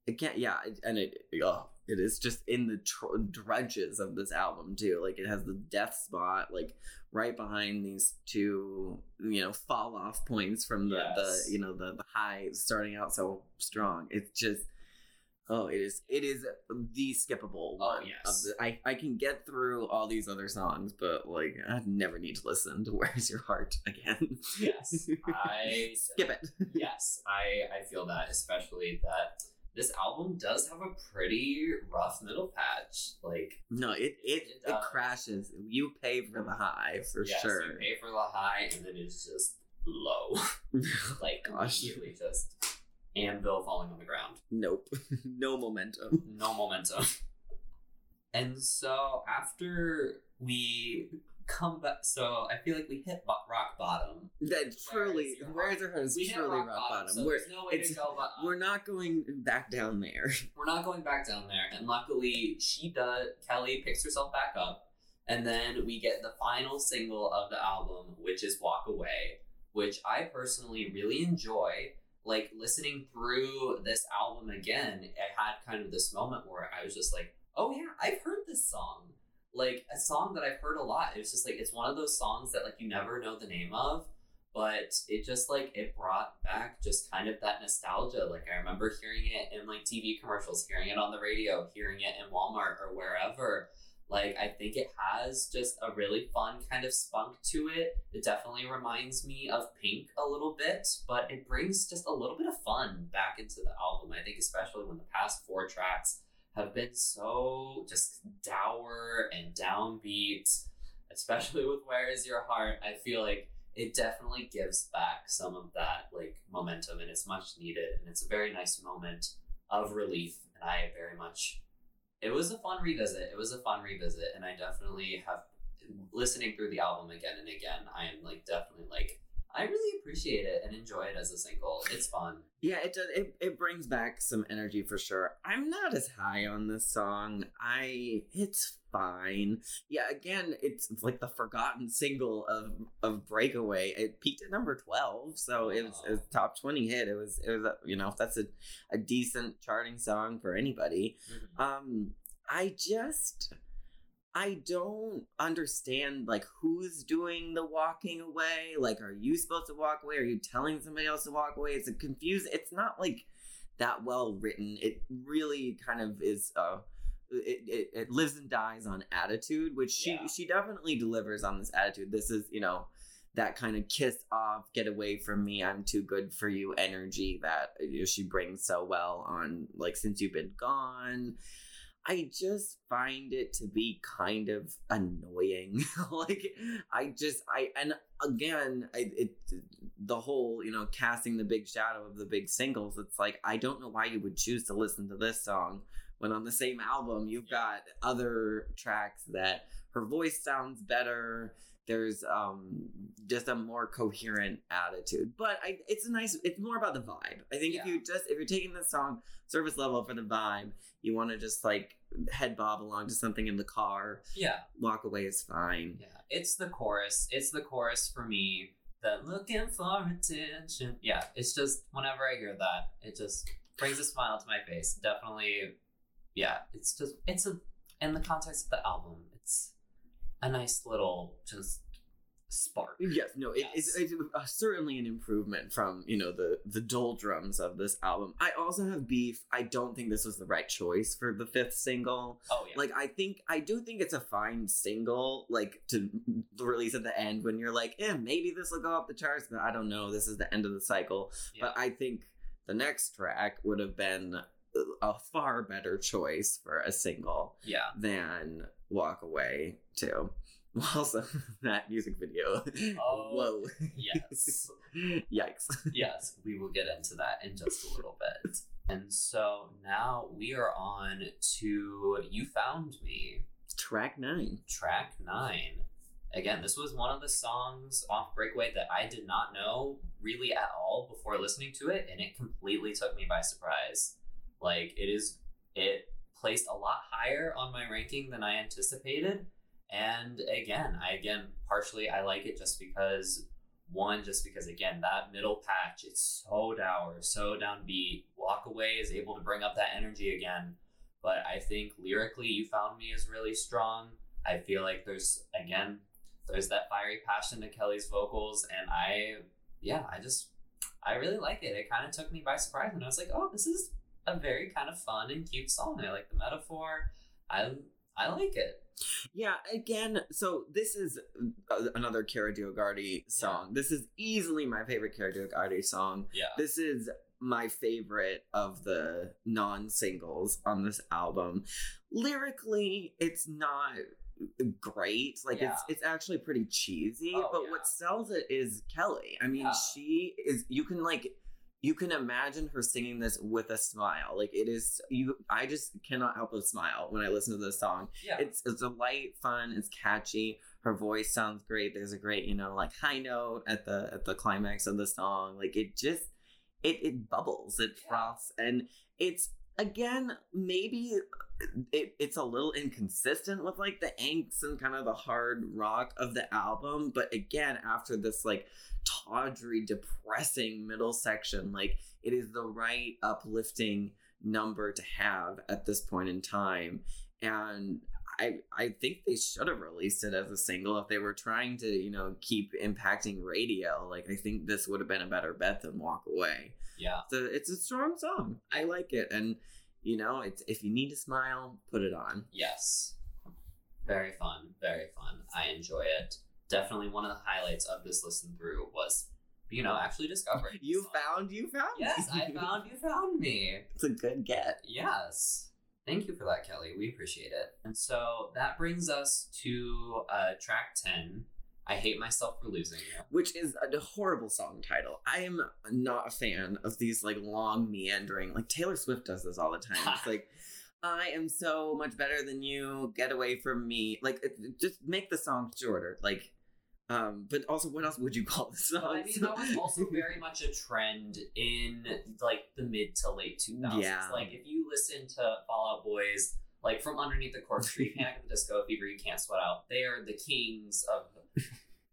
again, yeah, and it oh, it is just in the tr- drudges of this album too. Like it has the death spot like right behind these two, you know, fall off points from the yes. the you know the the highs starting out so strong. It's just oh, it is it is the skippable oh, one. yes, the, I I can get through all these other songs, but like I never need to listen to "Where's Your Heart" again. yes, I skip it. yes, I I feel that especially that this album does have a pretty rough middle patch. Like no, it it, it, it crashes. You pay for the high for yes, sure. You pay for the high, and then it's just low. like Gosh. immediately just anvil falling on the ground. Nope, no momentum. No momentum. And so after we come back. So I feel like we hit rock bottom. That truly, where's our is truly rock, rock bottom. So we're, no go but, we're not going back down there. We're not going back down there. And luckily, she does. Kelly picks herself back up, and then we get the final single of the album, which is "Walk Away," which I personally really enjoy. Like listening through this album again, I had kind of this moment where I was just like, "Oh yeah, I've heard this song." Like a song that I've heard a lot. It's just like it's one of those songs that like you never know the name of, but it just like it brought back just kind of that nostalgia. Like I remember hearing it in like TV commercials, hearing it on the radio, hearing it in Walmart or wherever. Like I think it has just a really fun kind of spunk to it. It definitely reminds me of Pink a little bit, but it brings just a little bit of fun back into the album. I think especially when the past four tracks have been so just dour and downbeat, especially with Where Is Your Heart. I feel like it definitely gives back some of that like momentum and it's much needed and it's a very nice moment of relief and I very much it was a fun revisit. It was a fun revisit and I definitely have listening through the album again and again, I am like definitely like I really appreciate it and enjoy it as a single. It's fun. Yeah, it does. It, it brings back some energy for sure. I'm not as high on this song. I it's fine. Yeah, again, it's like the forgotten single of of Breakaway. It peaked at number twelve, so it was, it was top twenty hit. It was it was a, you know that's a a decent charting song for anybody. Mm-hmm. Um, I just I don't understand like who's doing the walking away. Like, are you supposed to walk away? Are you telling somebody else to walk away? It's a confused. It's not like that well written. It really kind of is. Uh, it, it, it lives and dies on attitude, which she yeah. she definitely delivers on this attitude. This is you know that kind of kiss off, get away from me, I'm too good for you energy that you know, she brings so well on like since you've been gone. I just find it to be kind of annoying. like I just I and again I it the whole you know casting the big shadow of the big singles. It's like I don't know why you would choose to listen to this song when on the same album you've got other tracks that her voice sounds better there's um just a more coherent attitude. But I, it's a nice it's more about the vibe. I think yeah. if you just if you're taking this song service level for the vibe you want to just like head bob along to something in the car. Yeah. Walk away is fine. Yeah. It's the chorus. It's the chorus for me that looking for attention. Yeah it's just whenever i hear that it just brings a smile to my face. Definitely yeah it's just it's a in the context of the album a nice little just spark. Yes, no, yes. it's, it's uh, certainly an improvement from you know the the doldrums of this album. I also have beef. I don't think this was the right choice for the fifth single. Oh yeah, like I think I do think it's a fine single, like to release at the end when you're like, eh, maybe this will go up the charts, but I don't know. This is the end of the cycle. Yeah. But I think the next track would have been a far better choice for a single yeah. than Walk Away too. Also, that music video. Oh, Whoa. Yes. Yikes. yes, we will get into that in just a little bit. And so now we are on to You Found Me. Track nine. Track nine. Again, this was one of the songs off Breakaway that I did not know really at all before listening to it, and it completely took me by surprise. Like it is it placed a lot higher on my ranking than I anticipated. And again, I again partially I like it just because one, just because again, that middle patch, it's so dour, so downbeat. Walk away is able to bring up that energy again. But I think lyrically you found me is really strong. I feel like there's again, there's that fiery passion to Kelly's vocals, and I yeah, I just I really like it. It kind of took me by surprise, and I was like, oh, this is a very kind of fun and cute song. I like the metaphor. I I like it. Yeah, again, so this is uh, another Kara DioGuardi song. Yeah. This is easily my favorite Kara DioGuardi song. Yeah. This is my favorite of the non-singles on this album. Lyrically, it's not great. Like yeah. it's it's actually pretty cheesy, oh, but yeah. what sells it is Kelly. I mean, yeah. she is you can like you can imagine her singing this with a smile. Like it is you I just cannot help but smile when I listen to this song. Yeah. It's it's a light, fun, it's catchy. Her voice sounds great. There's a great, you know, like high note at the at the climax of the song. Like it just it it bubbles, it froths, and it's again maybe it, it's a little inconsistent with like the angst and kind of the hard rock of the album but again after this like tawdry depressing middle section like it is the right uplifting number to have at this point in time and I I think they should have released it as a single if they were trying to, you know, keep impacting radio. Like I think this would have been a better bet than Walk Away. Yeah. So it's a strong song. I like it. And you know, it's if you need to smile, put it on. Yes. Very fun. Very fun. I enjoy it. Definitely one of the highlights of this listen through was you know, actually discovering. You found you found Yes, I found you found me. It's a good get. Yes. Thank you for that, Kelly. We appreciate it. And so that brings us to uh, track 10. I hate myself for losing you. Which is a horrible song title. I am not a fan of these like long meandering. Like Taylor Swift does this all the time. It's like I am so much better than you. Get away from me. Like just make the song shorter. Like um, but also, what else would you call the song? Well, I mean, that was also very much a trend in like the mid to late 2000s. Yeah. Like, if you listen to Fall Out Boys, like from underneath the corkscrew, Panic at the Disco, Fever, You Can't Sweat Out, they are the kings of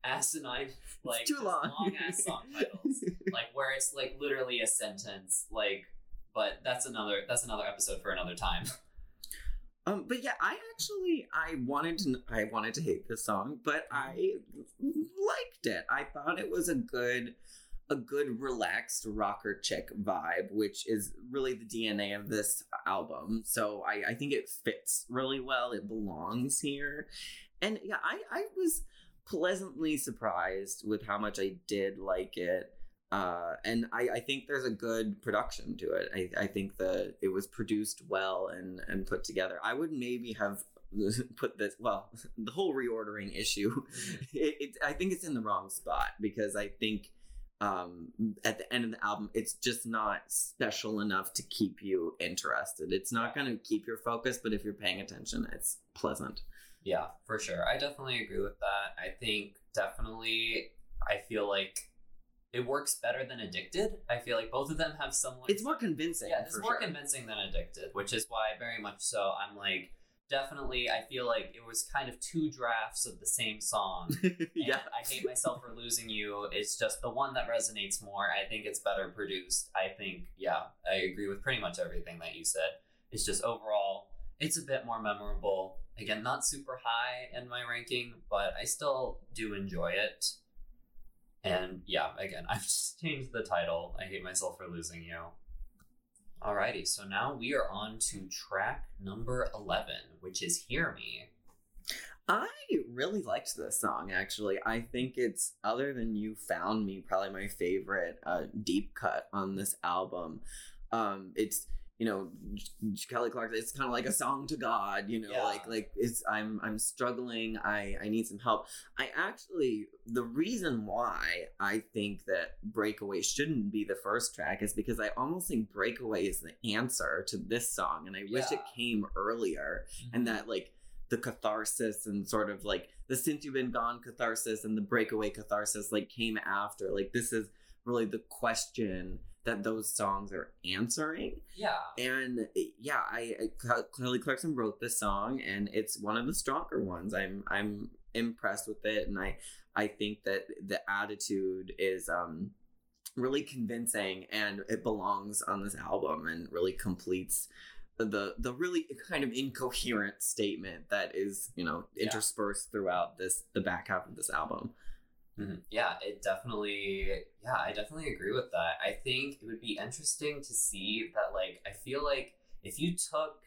asinine, like too long, long ass song titles, like where it's like literally a sentence, like. But that's another that's another episode for another time. Um, but yeah, I actually I wanted to I wanted to hate this song, but I liked it. I thought it was a good a good relaxed rocker chick vibe, which is really the DNA of this album. So I, I think it fits really well. It belongs here. And yeah, I, I was pleasantly surprised with how much I did like it. Uh, and I, I think there's a good production to it. I, I think that it was produced well and, and put together. I would maybe have put this well the whole reordering issue it, it, i think it's in the wrong spot because i think um, at the end of the album it's just not special enough to keep you interested it's not going to keep your focus but if you're paying attention it's pleasant yeah for sure i definitely agree with that i think definitely i feel like it works better than Addicted. I feel like both of them have some. Like, it's more convincing. Yeah, it's more sure. convincing than Addicted, which is why very much so I'm like definitely. I feel like it was kind of two drafts of the same song. yeah, I hate myself for losing you. It's just the one that resonates more. I think it's better produced. I think yeah, I agree with pretty much everything that you said. It's just overall, it's a bit more memorable. Again, not super high in my ranking, but I still do enjoy it. And yeah, again, I've just changed the title. I hate myself for losing you. Alrighty, so now we are on to track number 11, which is Hear Me. I really liked this song, actually. I think it's, other than You Found Me, probably my favorite uh, deep cut on this album. Um, it's you know kelly clarkson it's kind of like a song to god you know yeah. like like it's i'm i'm struggling i i need some help i actually the reason why i think that breakaway shouldn't be the first track is because i almost think breakaway is the answer to this song and i yeah. wish it came earlier mm-hmm. and that like the catharsis and sort of like the since you've been gone catharsis and the breakaway catharsis like came after like this is really the question that those songs are answering. Yeah. And yeah, I, I Kelly Clarkson wrote this song and it's one of the stronger ones. I'm I'm impressed with it and I I think that the attitude is um really convincing and it belongs on this album and really completes the the really kind of incoherent statement that is, you know, interspersed yeah. throughout this the back half of this album. Mm-hmm. Yeah, it definitely. Yeah, I definitely agree with that. I think it would be interesting to see that. Like, I feel like if you took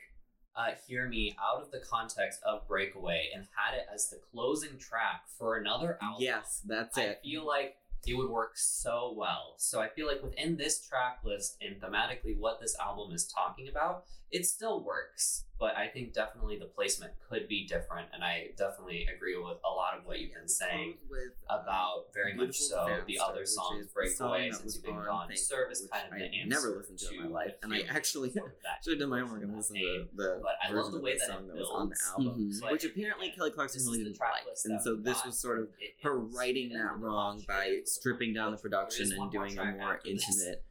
uh, "Hear Me" out of the context of "Breakaway" and had it as the closing track for another album, yes, that's it. I feel like it would work so well. So I feel like within this track list and thematically what this album is talking about, it still works. But I think definitely the placement could be different. And I definitely agree with a lot of what you've been saying with, about very much so the other songs, Breakaway, Since You've Been Gone, Service kind of the answer. never listened to, to in my life. And I actually should have done my homework and listened to the but I love the way that song that was on the album. Mm-hmm. So which apparently Kelly Clarkson really didn't like. And so this was sort of her writing that wrong by stripping down the production and doing a more intimate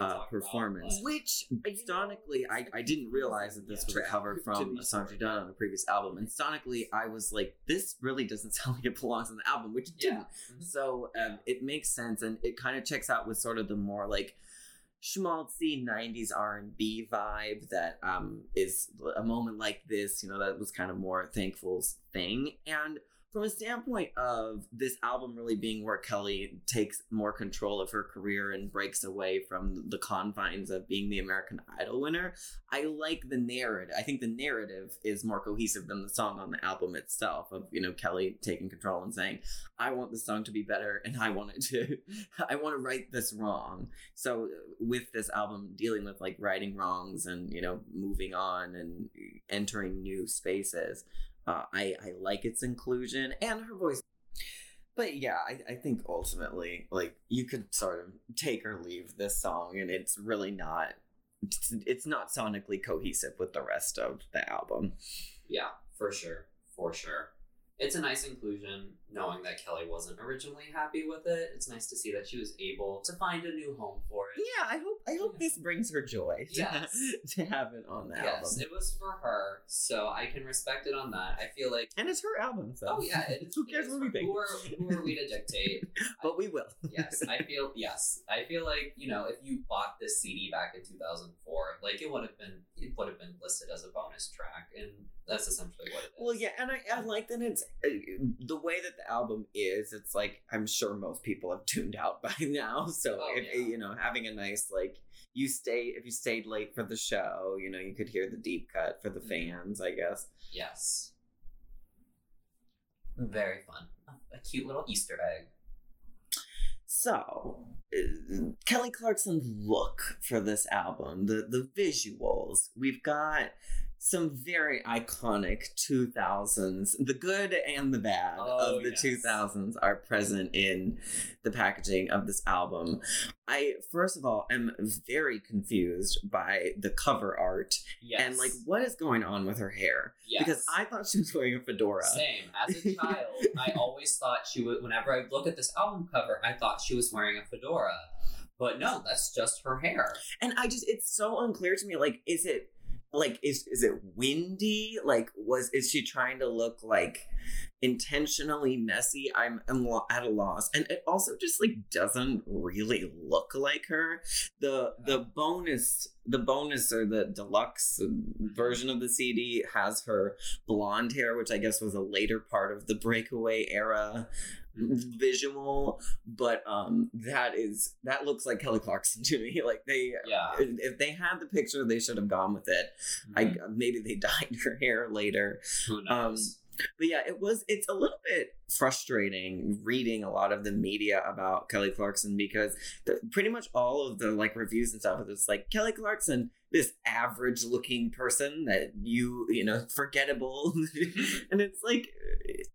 uh, performance. About, which sonically, I, I didn't realize that this yeah, was a cover from a song she'd done on a previous album. And sonically, I was like, this really doesn't sound like it belongs on the album, which it didn't. Mm-hmm. So um, it makes sense, and it kind of checks out with sort of the more like schmaltzy 90s r&b vibe that um, is a moment like this you know that was kind of more thankful's thing and from a standpoint of this album really being where Kelly takes more control of her career and breaks away from the confines of being the American Idol winner, I like the narrative. I think the narrative is more cohesive than the song on the album itself of, you know, Kelly taking control and saying, I want the song to be better and I want it to, I want to right this wrong. So uh, with this album dealing with like righting wrongs and, you know, moving on and entering new spaces, uh, I, I like its inclusion and her voice. but yeah, I, I think ultimately, like you could sort of take or leave this song, and it's really not. It's, not sonically cohesive with the rest of the album. Yeah, for sure, for sure it's a nice inclusion knowing that Kelly wasn't originally happy with it. It's nice to see that she was able to find a new home for it. Yeah, I hope I hope this brings her joy to, yes. to have it on the yes, album. it was for her, so I can respect it on that. I feel like And it's her album, so Oh yeah, it's, who cares what we think? Who are, who are we to dictate? but I, we will. yes, I feel yes. I feel like, you know, if you bought this CD back in 2004, like it would have been it would have been listed as a bonus track and that's essentially what it is. Well, yeah, and I, I like that it's uh, the way that the album is. It's like I'm sure most people have tuned out by now. So oh, if yeah. you know, having a nice like you stay if you stayed late for the show, you know, you could hear the deep cut for the mm-hmm. fans. I guess. Yes. Very fun. A cute little Easter egg. So, uh, Kelly Clarkson's look for this album, the the visuals, we've got some very iconic 2000s the good and the bad oh, of the yes. 2000s are present in the packaging of this album i first of all am very confused by the cover art yes. and like what is going on with her hair yes. because i thought she was wearing a fedora same as a child i always thought she would whenever i look at this album cover i thought she was wearing a fedora but no that's just her hair and i just it's so unclear to me like is it like is is it windy? Like was is she trying to look like intentionally messy? I'm, I'm at a loss. And it also just like doesn't really look like her. The the bonus the bonus or the deluxe version of the cd has her blonde hair which i guess was a later part of the breakaway era visual, but um, that is that looks like Kelly Clarkson to me. Like they, yeah. If they had the picture, they should have gone with it. Mm-hmm. I maybe they dyed her hair later. Who knows? Um, but yeah, it was. It's a little bit frustrating reading a lot of the media about Kelly Clarkson because the, pretty much all of the like reviews and stuff it's like Kelly Clarkson, this average looking person that you you know forgettable, and it's like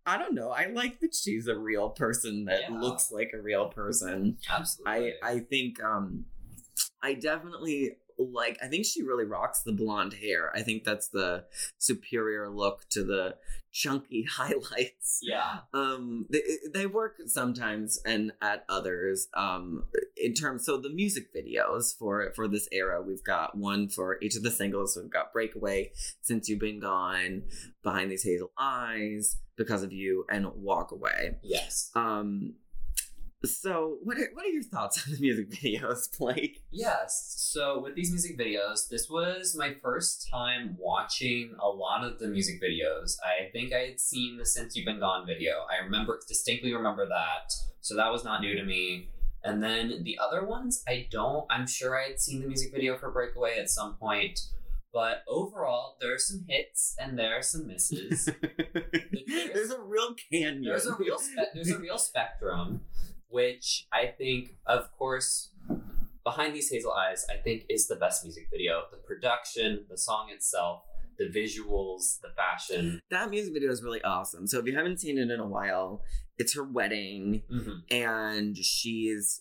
I don't know. I like that she's a real person that yeah. looks like a real person. Absolutely. I I think um I definitely like I think she really rocks the blonde hair. I think that's the superior look to the chunky highlights. Yeah. Um they, they work sometimes and at others um in terms so the music videos for for this era we've got one for each of the singles. We've got Breakaway, Since You've Been Gone, Behind These Hazel Eyes, Because of You and Walk Away. Yes. Um so, what are, what are your thoughts on the music videos, Blake? Yes. So, with these music videos, this was my first time watching a lot of the music videos. I think I had seen the Since You've Been Gone video. I remember, distinctly remember that. So, that was not new to me. And then the other ones, I don't, I'm sure I had seen the music video for Breakaway at some point. But overall, there are some hits and there are some misses. there's, there's, a real canyon. There's a real spe- there's a real spectrum which I think, of course, Behind These Hazel Eyes, I think is the best music video. The production, the song itself, the visuals, the fashion. That music video is really awesome. So if you haven't seen it in a while, it's her wedding, mm-hmm. and she's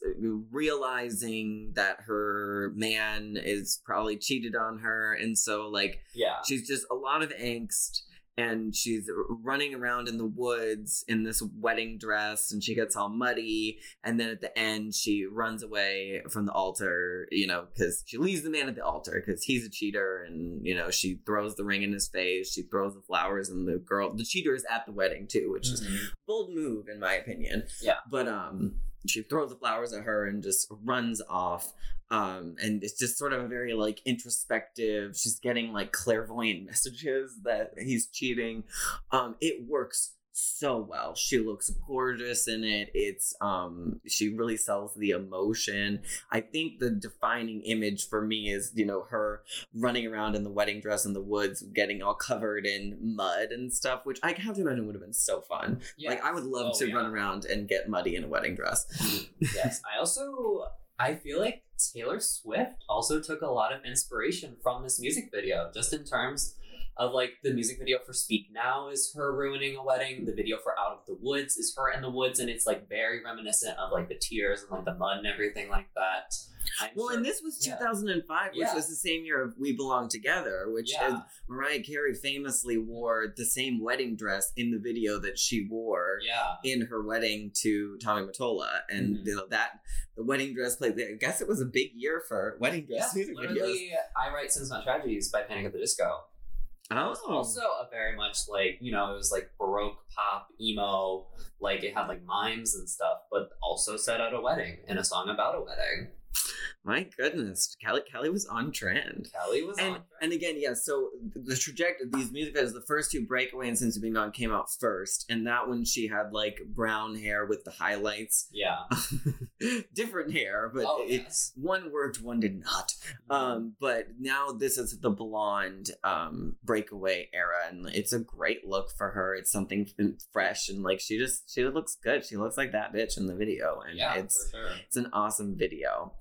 realizing that her man is probably cheated on her, and so like, yeah, she's just a lot of angst and she's running around in the woods in this wedding dress and she gets all muddy and then at the end she runs away from the altar you know because she leaves the man at the altar because he's a cheater and you know she throws the ring in his face she throws the flowers and the girl the cheater is at the wedding too which mm-hmm. is bold move in my opinion yeah but um she throws the flowers at her and just runs off um and it's just sort of a very like introspective she's getting like clairvoyant messages that he's cheating. Um it works so well. She looks gorgeous in it. It's um she really sells the emotion. I think the defining image for me is, you know, her running around in the wedding dress in the woods, getting all covered in mud and stuff, which I have to imagine would have been so fun. Yes. Like I would love oh, to yeah. run around and get muddy in a wedding dress. yes. I also I feel like Taylor Swift also took a lot of inspiration from this music video, just in terms of like the music video for Speak Now is her ruining a wedding. The video for Out of the Woods is her in the woods, and it's like very reminiscent of like the tears and like the mud and everything like that. I'm well, sure, and this was 2005, yeah. which was the same year of We Belong Together, which yeah. Mariah Carey famously wore the same wedding dress in the video that she wore yeah. in her wedding to Tommy Mottola. And mm-hmm. you know, that the wedding dress played, I guess it was a big year for wedding dress yeah, music videos. I Write Sins Not Tragedies by Panic at the Disco. Oh. Also a very much like, you know, it was like Baroque pop, emo, like it had like mimes and stuff, but also set at a wedding and a song about a wedding. My goodness, Kelly Kelly was on trend. Kelly was and, on trend. And again, yeah, so the trajectory of these music videos, the first two Breakaway and Since You've Been Gone came out first. And that one she had like brown hair with the highlights. Yeah. Different hair, but oh, it, yes. one worked, one did not. Mm-hmm. Um, but now this is the blonde um breakaway era, and it's a great look for her. It's something fresh and like she just she looks good. She looks like that bitch in the video. And yeah, it's sure. it's an awesome video.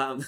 Um,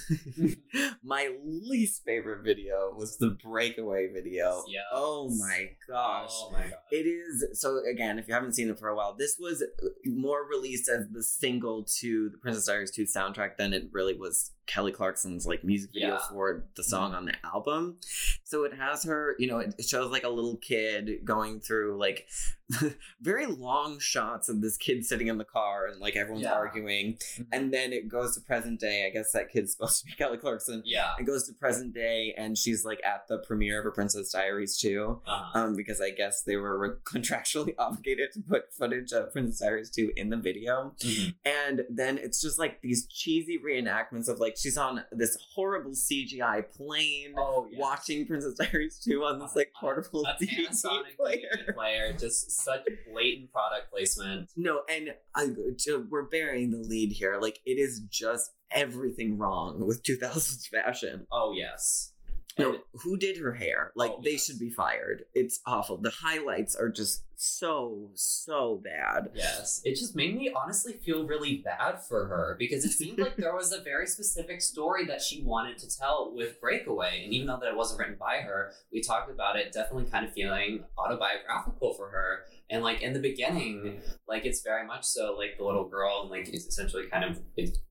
my least favorite video was the breakaway video. Yeah. Oh my gosh. Oh my god. It is so again, if you haven't seen it for a while, this was more released as the single to the Princess Diaries 2 soundtrack than it really was Kelly Clarkson's like music video Yeah. for the song Mm-hmm. on the album. So it has her, you know, it shows like a little kid going through like very long shots of this kid sitting in the car and like everyone's Yeah. arguing. And then it goes to present day. I guess that kid's supposed to be Kelly Clarkson. Yeah. It goes to present day and she's like at the premiere of her Princess Diaries 2. Uh-huh. Um, because I guess they were re- contractually obligated to put footage of Princess Diaries 2 in the video. Mhm. And then it's just like these cheesy reenactments of like she's on this horrible CGI plane Oh yeah. watching Princess Diaries 2 on this like portable DVD Panasonic player. Player. Just such blatant product placement. No, and I, j- we're burying the lead here. Like it is just everything wrong with 2000s fashion. Oh yes. No, who did her hair? Like Oh, they yes. should be fired. It's awful. The highlights are just so so bad. Yes, it just made me honestly feel really bad for her because it seemed like there was a very specific story that she wanted to tell with Breakaway. And even though that it wasn't written by her, we talked about it definitely kind of feeling autobiographical for her. And like in the beginning, like it's very much so like the little girl and like it's essentially kind of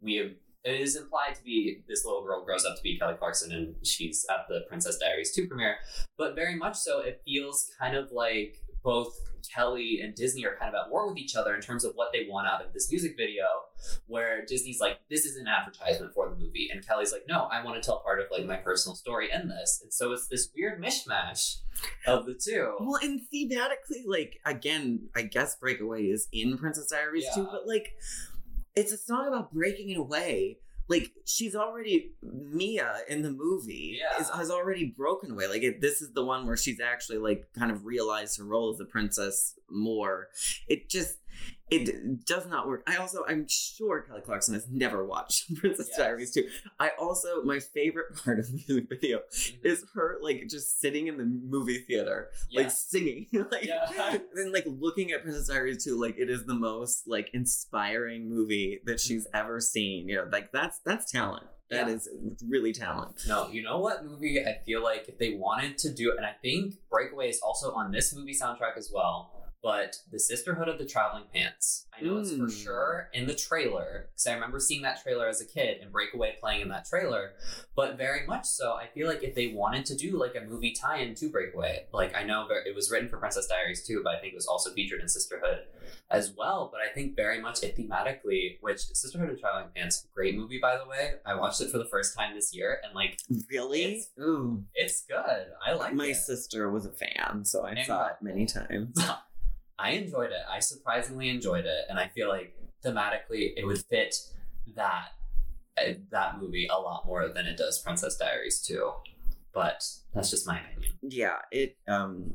we have. It is implied to be this little girl grows up to be Kelly Clarkson and she's at the Princess Diaries 2 premiere. But very much so, it feels kind of like both Kelly and Disney are kind of at war with each other in terms of what they want out of this music video. Where Disney's like, this is an advertisement for the movie, and Kelly's like, no, I want to tell part of like my personal story in this. And so it's this weird mishmash of the two. Well, and thematically, like again, I guess Breakaway is in Princess Diaries 2, Yeah. but like it's a song about breaking it away. Like she's already Mia in the movie Yeah. is, has already broken away. Like it, this is the one where she's actually like kind of realized her role as a princess more. It just it does not work. I also I'm sure Kelly Clarkson has never watched Princess Yes. Diaries 2. I also my favorite part of the music video mm-hmm. is her like just sitting in the movie theater Yeah. like singing like Yeah. and like looking at princess diaries 2 like it is the most like inspiring movie that mm-hmm. she's ever seen you know like that's that's talent That Yeah. is really talent No, you know what movie I feel like if they wanted to do, and I think Breakaway is also on this movie soundtrack as well. But the Sisterhood of the Traveling Pants. I know it's for Mm. sure in the trailer because I remember seeing that trailer as a kid and Breakaway playing in that trailer. But very much so, I feel like if they wanted to do like a movie tie-in to Breakaway, like I know it was written for Princess Diaries 2, but I think it was also featured in Sisterhood as well. But I think very much it thematically, which Sisterhood of the Traveling Pants, great movie by the way. I watched it for the first time this year and like really It's- ooh it's good. I like my it. sister was a fan so i And- saw it many times I enjoyed it. I surprisingly enjoyed it, and I feel like thematically it would fit that uh, that movie a lot more than it does Princess Diaries 2. But that's just my opinion. yeah it um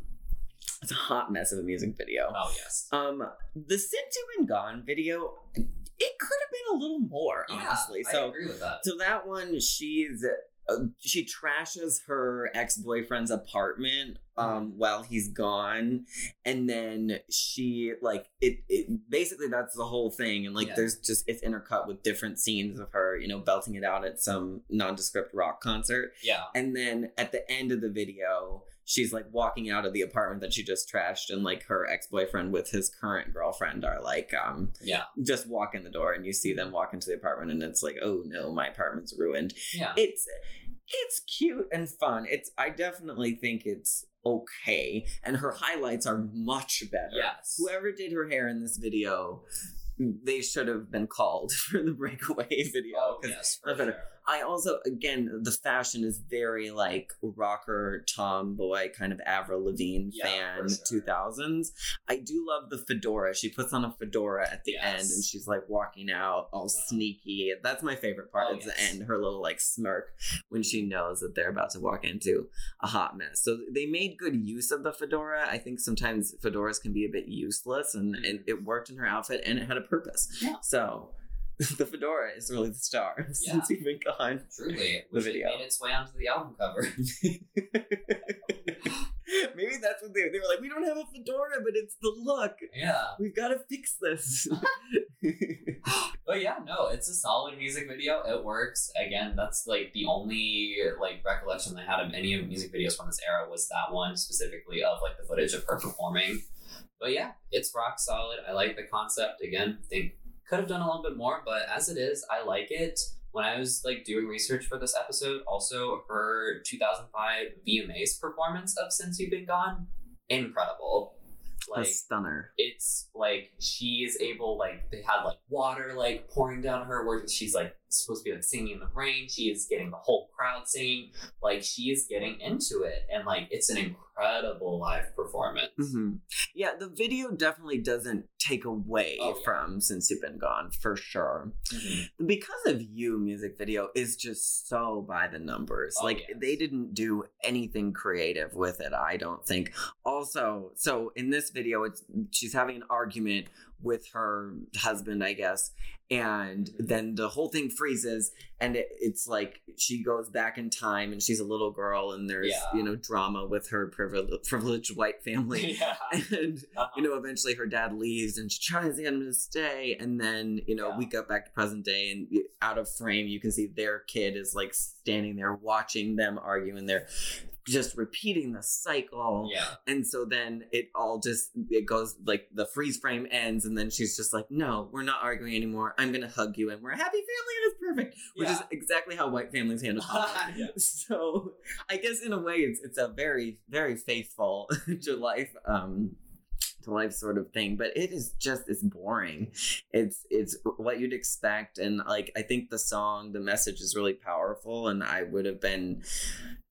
it's a hot mess of a music video Oh yes, um the you've been gone video it could have been a little more honestly yeah, so I agree with that. So that one, she's she trashes her ex boyfriend's apartment um while he's gone, and then she like it. It basically that's the whole thing, and like Yeah. there's just it's intercut with different scenes of her, you know, belting it out at some nondescript rock concert, Yeah, and then at the end of the video. She's like walking out of the apartment that she just trashed and like her ex-boyfriend with his current girlfriend are like um yeah. just walk in the door and you see them walk into the apartment and it's like oh no my apartment's ruined. Yeah. It's it's cute and fun. It's i definitely think it's okay and her highlights are much better. Yes. Whoever did her hair in this video they should have been called for the breakaway video. Oh, yes, for sure. I also, again, the fashion is very like rocker, tomboy, kind of Avril Lavigne Yeah, fan, sure. 2000s. I do love the fedora. She puts on a fedora at the Yes. end and she's like walking out all sneaky. That's my favorite part. Oh, It's yes. the end, her little like smirk when she knows that they're about to walk into a hot mess. So they made good use of the fedora. I think sometimes fedoras can be a bit useless and, and mm. it worked in her outfit and it had a purpose. Yeah. So the fedora is really the star since you've been gone. Truly, The it video. made its way onto the album cover. Maybe that's what they, they were like. We don't have a fedora, but it's the look. yeah, We've got to fix this. but yeah, no, it's a solid music video. It works. Again, that's like the only like recollection I had of any of music videos from this era was that one specifically of like the footage of her performing. But yeah, it's rock solid. I like the concept. Again, think could have done a little bit more, but as it is, I like it. When I was like doing research for this episode, also her 2005 VMAs performance of Since You've Been Gone, incredible. a Like stunner. it's like she is able like they had like water like pouring down her where she's like supposed to be like singing in the rain she is getting the whole crowd singing like she is getting into it and like it's an incredible live performance hmm Yeah, the video definitely doesn't take away Oh, yeah. from Since You've Been Gone, for sure. Mhm. Because of You music video is just so by the numbers. Oh, like, yes. they didn't do anything creative with it, I don't think. Also, so in this video, it's she's having an argument with her husband, I guess, and Mm-hmm. then the whole thing freezes, and it, it's like she goes back in time, and she's a little girl, and there's Yeah. you know drama with her privileged, privileged white family, yeah and Uh-huh. you know, eventually her dad leaves and she tries to get him to stay. And then, you know, Yeah. we go back to present day and out of frame, you can see their kid is like standing there watching them argue and they're just repeating the cycle. yeah And so then it all just, it goes like the freeze frame ends and then she's just like, no, we're not arguing anymore. I'm going to hug you and we're a happy family and it's perfect, which is exactly how white families handle conflict. Yeah. So I guess in a way it's it's a very very faithful to life um to life sort of thing but it is just it's boring it's it's what you'd expect and like i think the song the message is really powerful and i would have been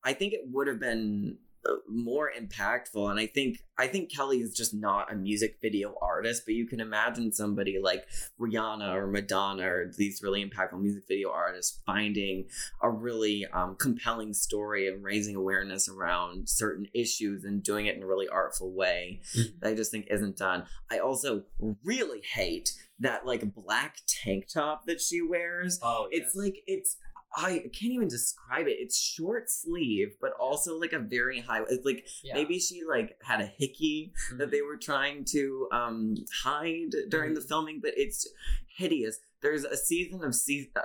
i think it would have been uh, more impactful and i think i think kelly is just not a music video artist but you can imagine somebody like rihanna or madonna or these really impactful music video artists finding a really um, compelling story and raising awareness around certain issues and doing it in a really artful way Mhm. that I just think isn't done. I also really hate that like black tank top that she wears. oh It's like it's I can't even describe it. It's short sleeve, but also like a very high. It's like yeah. maybe she like had a hickey that Mhm. they were trying to um, hide during the filming, but it's hideous. There's a season of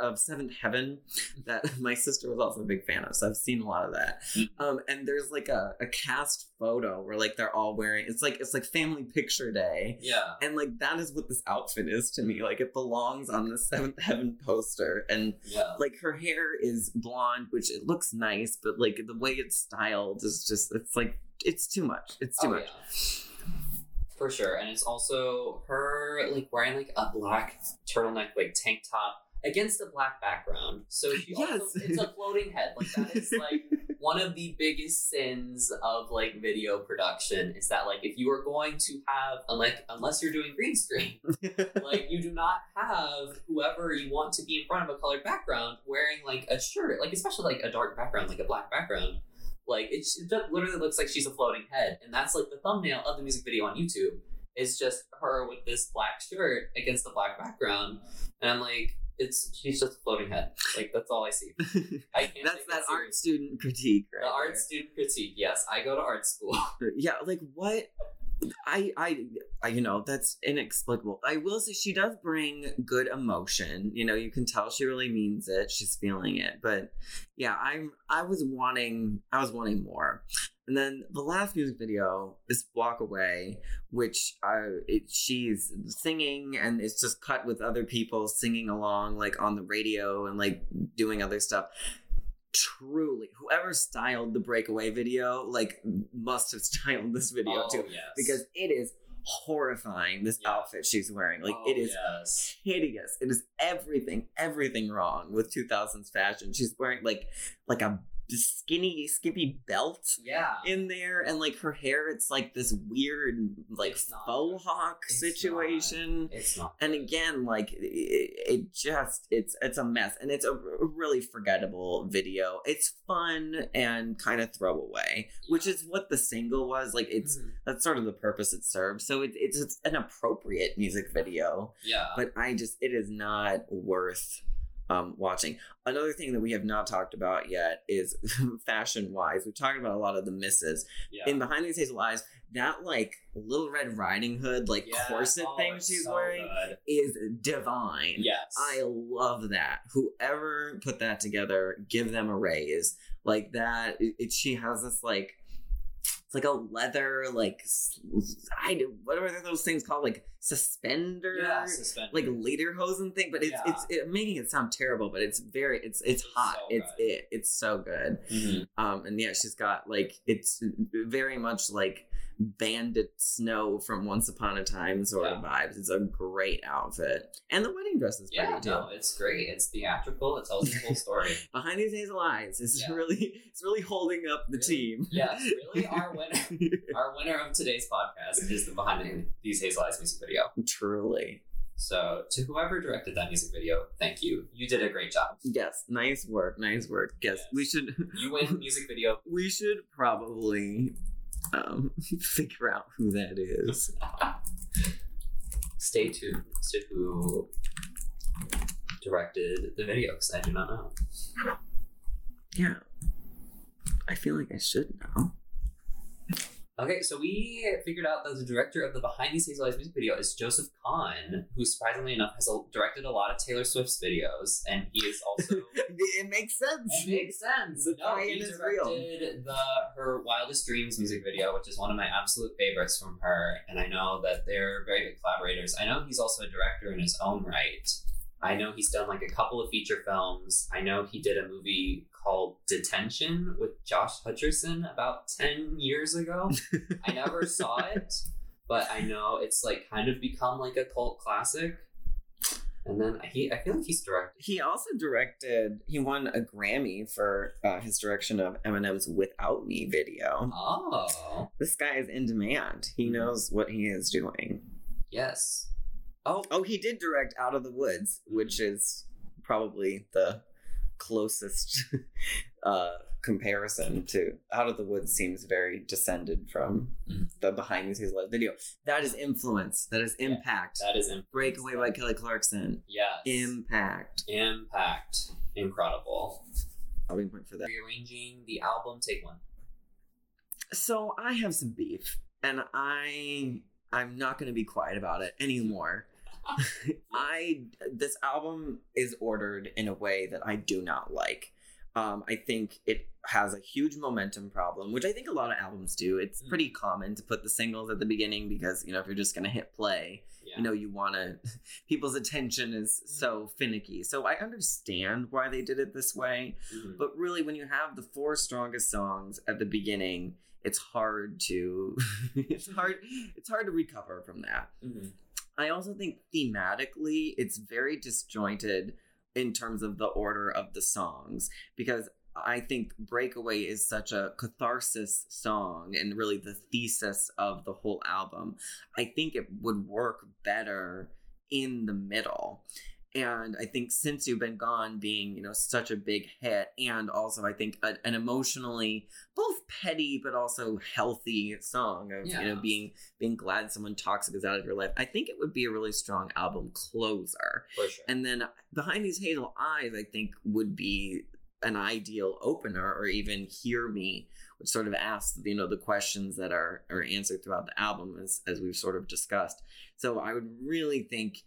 of Seventh Heaven that my sister was also a big fan of, so I've seen a lot of that. Mhm. Um, and there's like a, a cast photo where like they're all wearing it's like it's like family picture day. yeah And like that is what this outfit is to me. Like it belongs on the Seventh Heaven poster. And yeah like her hair is blonde, which it looks nice, but like the way it's styled is just it's like it's too much. It's too Oh, much. yeah. For sure. And it's also her like wearing like a black turtleneck like tank top against a black background. So she Yes. also it's a floating head. Like that is like one of the biggest sins of like video production is that like if you are going to have unlike unless you're doing green screen, like you do not have whoever you want to be in front of a colored background wearing like a shirt, like especially like a dark background, like a black background. Like it, it literally looks like she's a floating head, and that's like the thumbnail of the music video on YouTube. It's just her with this black shirt against the black background, and I'm like, it's she's just a floating head. Like that's all I see. I can't. That's that art student critique, right? The art student critique. Yes, I go to art school. yeah like what I, I i you know that's inexplicable i will say she does bring good emotion you know you can tell she really means it she's feeling it but yeah i'm i was wanting i was wanting more And then the last music video is Walk Away, which uh, it, she's singing and it's just cut with other people singing along, like on the radio and like doing other stuff. Truly, whoever styled the breakaway video, like, must have styled this video Oh, too. yes. Because it is horrifying, this Yeah. outfit she's wearing. Like, Oh, it is yes. hideous. It is everything, everything wrong with 2000s fashion. She's wearing like like a skinny, skippy belt Yeah. in there, and like her hair, it's like this weird, like It's faux hawk It's situation. It's not. And again, like it, it just it's it's a mess, and it's a really forgettable video. It's fun and kind of throwaway, which is what the single was. Like it's Mhm. that's sort of the purpose it serves. So it, it's it's an appropriate music video yeah. but I just it is not worth um, watching. Another thing that we have not talked about yet is fashion wise. We've talked about a lot of the misses yeah. in Behind These Hazel Eyes. That like Little Red Riding Hood like Yeah. corset Oh, thing she's so wearing good. is divine. Yes. I love that. Whoever put that together, give them a raise. Like that, it, it- she has this like, it's like a leather like, I do what are those things called? Like suspender, yeah. Suspended. like lederhosen thing. But it's Yeah. it's it, making it sound terrible, but it's very it's it's hot. so it's good. it. It's so good. Mhm. Um, and yeah, she's got like it's very much like bandit snow from Once Upon a Time sort of vibes. It's a great outfit, and the wedding dress is pretty Yeah, too. no, it's great. It's theatrical. It tells the whole story. Behind these hazel eyes is Yeah. really it's really holding up the Really? team. yes, really. Our winner, our winner of today's podcast is the behind these hazel eyes music video. Truly, So, to whoever directed that music video, thank you. You did a great job. yes, nice work, nice work. Yes, Yes. we should You win music video. we should probably um figure out who that is. Stay tuned to who directed the video because I do not know. Yeah, I feel like I should know. Okay, so we figured out that the director of the Behind These Hazel Eyes music video is Joseph Kahn, who surprisingly enough has directed a lot of Taylor Swift's videos, and he is also. it makes sense. It makes sense. The no, he is real. directed the her Wildest Dreams music video, which is one of my absolute favorites from her, and I know that they're very good collaborators. I know he's also a director in his own right. I know he's done like a couple of feature films. I know he did a movie called Detention with Josh Hutcherson about 10 years ago. I never saw it, but I know it's like kind of become like a cult classic. And then he, I feel like he's directed. He also directed. He won a Grammy for uh, his direction of Eminem's "Without Me" video. Oh, This guy is in demand. He knows what he is doing. yes. Oh, Oh, he did direct Out of the Woods, which is probably the closest uh, comparison to Out of the Woods. Seems very descended from Mhm. the behind the scenes video. That is influence. That is impact. that is in Breakaway by Kelly Clarkson. Yes. Impact. Impact. Incredible. I'll be point for that. Rearranging the album, take one. So I have some beef, and I I'm not going to be quiet about it anymore. I this album is ordered in a way that I do not like. Um, I think it has a huge momentum problem, which I think a lot of albums do. It's Mm. pretty common to put the singles at the beginning because you know if you're just going to hit play, Yeah. you know you want to people's attention is so finicky. So I understand why they did it this way. Mhm. But really, when you have the four strongest songs at the beginning, it's hard to it's hard it's hard to recover from that. Mhm. I also think thematically, it's very disjointed in terms of the order of the songs because I think Breakaway is such a catharsis song and really the thesis of the whole album. I think it would work better in the middle. And I think Since You've Been Gone being, you know, such a big hit, and also I think a, an emotionally both petty but also healthy song of, you know, being being glad someone toxic is out of your life. I think it would be a really strong album closer. For sure. And then behind these hazel eyes, I think would be an ideal opener, or even hear me, which sort of asks you know the questions that are are answered throughout the album as as we've sort of discussed. So I would really think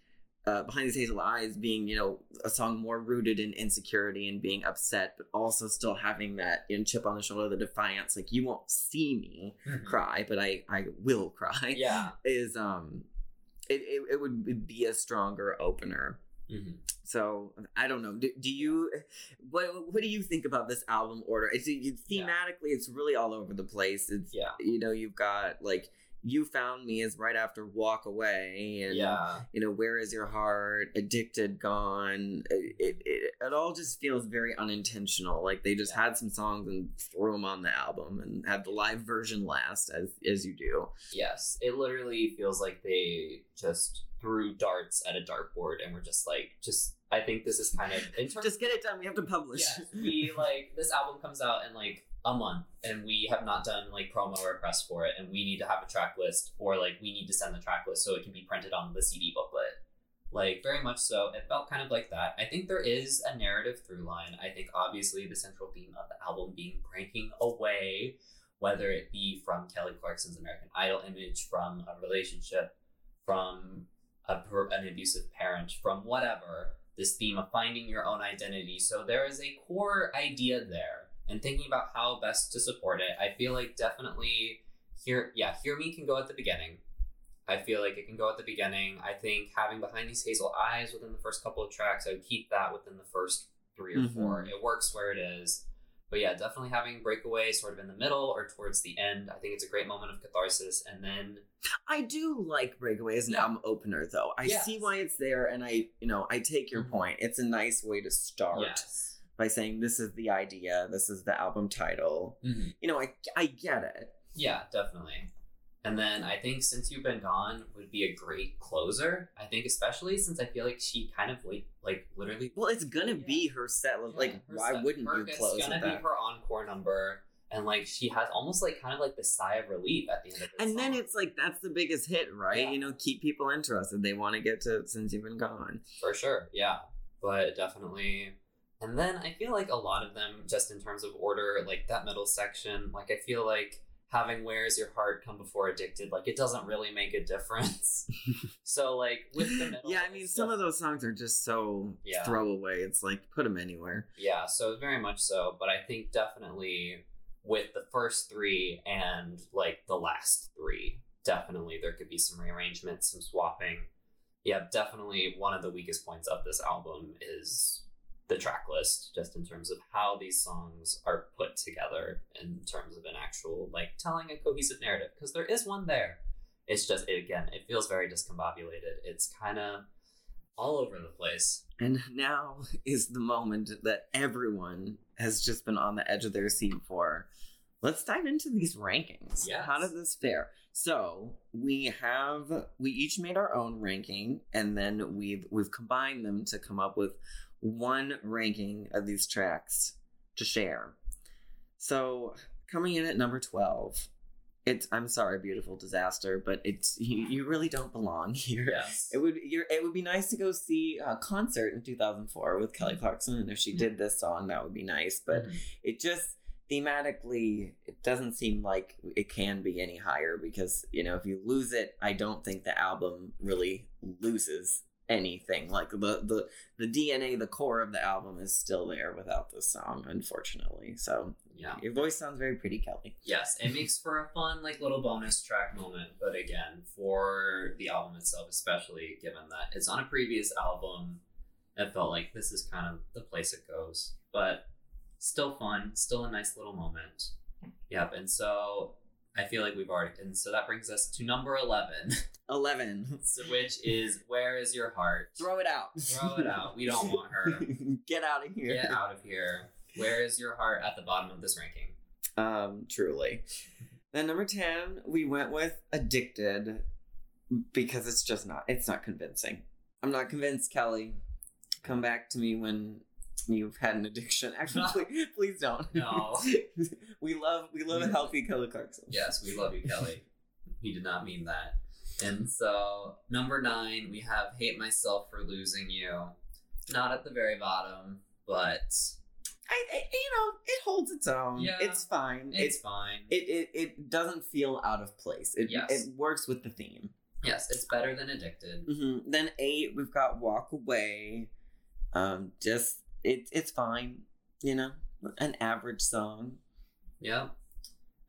uh, behind these hazel eyes being you know a song more rooted in insecurity and being upset but also still having that you know, chip on the shoulder the defiance like you won't see me mm-hmm. cry but i i will cry yeah is um it, it, it would be a stronger opener mm-hmm. So I don't know. Do, do, you what what do you think about this album order? It's thematically, yeah. it's really all over the place. It's yeah. You know, you've got like you found me is right after walk away and yeah you know where is your heart addicted gone it, it, it, it all just feels very unintentional like they just yeah. had some songs and threw them on the album and had the live version last as as you do yes it literally feels like they just threw darts at a dartboard and we're just like just I think this is kind of in terms, just get it done. We have to publish. Yeah, we like this album comes out and like a month and we have not done like promo or press for it and we need to have a track list or like we need to send the track list so it can be printed on the CD booklet. Like very much so. It felt kind of like that. I think there is a narrative through line. I think obviously the central theme of the album being breaking away, whether it be from Kelly Clarkson's American Idol image, from a relationship, from a, an abusive parent, from whatever, this theme of finding your own identity. So there is a core idea there and thinking about how best to support it. I feel like definitely here, yeah, Hear Me can go at the beginning. I feel like it can go at the beginning. I think having Behind These Hazel Eyes within the first couple of tracks, I would keep that within the first three or mm-hmm. four. It works where it is. But yeah, definitely having Breakaway sort of in the middle or towards the end. I think it's a great moment of catharsis. And then I do like Breakaway as an yeah. album opener, though. I yes. see why it's there, and I, you know, I take your mm-hmm. point. It's a nice way to start. Yes by saying this is the idea, this is the album title. Mm-hmm. You know, I I get it. Yeah, definitely. And then I think since you've been gone would be a great closer. I think especially since I feel like she kind of like like literally. Well, it's gonna yeah. be her set. Yeah, like, her why set. wouldn't you close? It's gonna be her encore number. And like she has almost like kind of like the sigh of relief at the end of it. And song. then it's like that's the biggest hit, right? Yeah. You know, keep people interested. They want to get to since you've been gone. For sure, yeah. But definitely and then I feel like a lot of them, just in terms of order, like that middle section, like I feel like having Where's Your Heart come before Addicted, like it doesn't really make a difference. so, like, with the middle. Yeah, I mean, some of those songs are just so yeah. throwaway. It's like, put them anywhere. Yeah, so very much so. But I think definitely with the first three and like the last three, definitely there could be some rearrangements, some swapping. Yeah, definitely one of the weakest points of this album is the track list just in terms of how these songs are put together in terms of an actual like telling a cohesive narrative because there is one there. It's just it, again it feels very discombobulated. It's kind of all over the place. And now is the moment that everyone has just been on the edge of their seat for. Let's dive into these rankings. Yeah how does this fare? So we have we each made our own ranking and then we've we've combined them to come up with one ranking of these tracks to share. So coming in at number 12, it's I'm sorry, beautiful disaster, but it's you, you really don't belong here. Yes. It would it would be nice to go see a concert in 2004 with Kelly Clarkson, and if she did this song, that would be nice. But mm-hmm. it just thematically, it doesn't seem like it can be any higher because you know if you lose it, I don't think the album really loses anything. Like the the the DNA, the core of the album is still there without this song, unfortunately. So yeah, your voice sounds very pretty, Kelly. Yes, it makes for a fun like little bonus track moment. But again, for the album itself, especially given that it's on a previous album, it felt like this is kind of the place it goes. But still fun, still a nice little moment. Yep, and so I feel like we've already, and so that brings us to number 11. 11. so, which is Where is Your Heart? Throw it out. Throw it out. We don't want her. Get out of here. Get out of here. Where is Your Heart at the bottom of this ranking? Um, truly. Then number 10, we went with Addicted because it's just not, it's not convincing. I'm not convinced, Kelly. Come back to me when you've had an addiction. Actually, please, please don't. No. we love we love a healthy Kelly Clarkson. Yes, we love you, Kelly. he did not mean that. And so number nine, we have hate myself for losing you. Not at the very bottom, but I, I, you know, it holds its own. Yeah, it's fine. It's it, fine. It, it it doesn't feel out of place. It yes. it works with the theme. Yes, it's better than Addicted. Mm-hmm. Then eight, we've got Walk Away. Um, just it, it's fine, you know, an average song. Yep.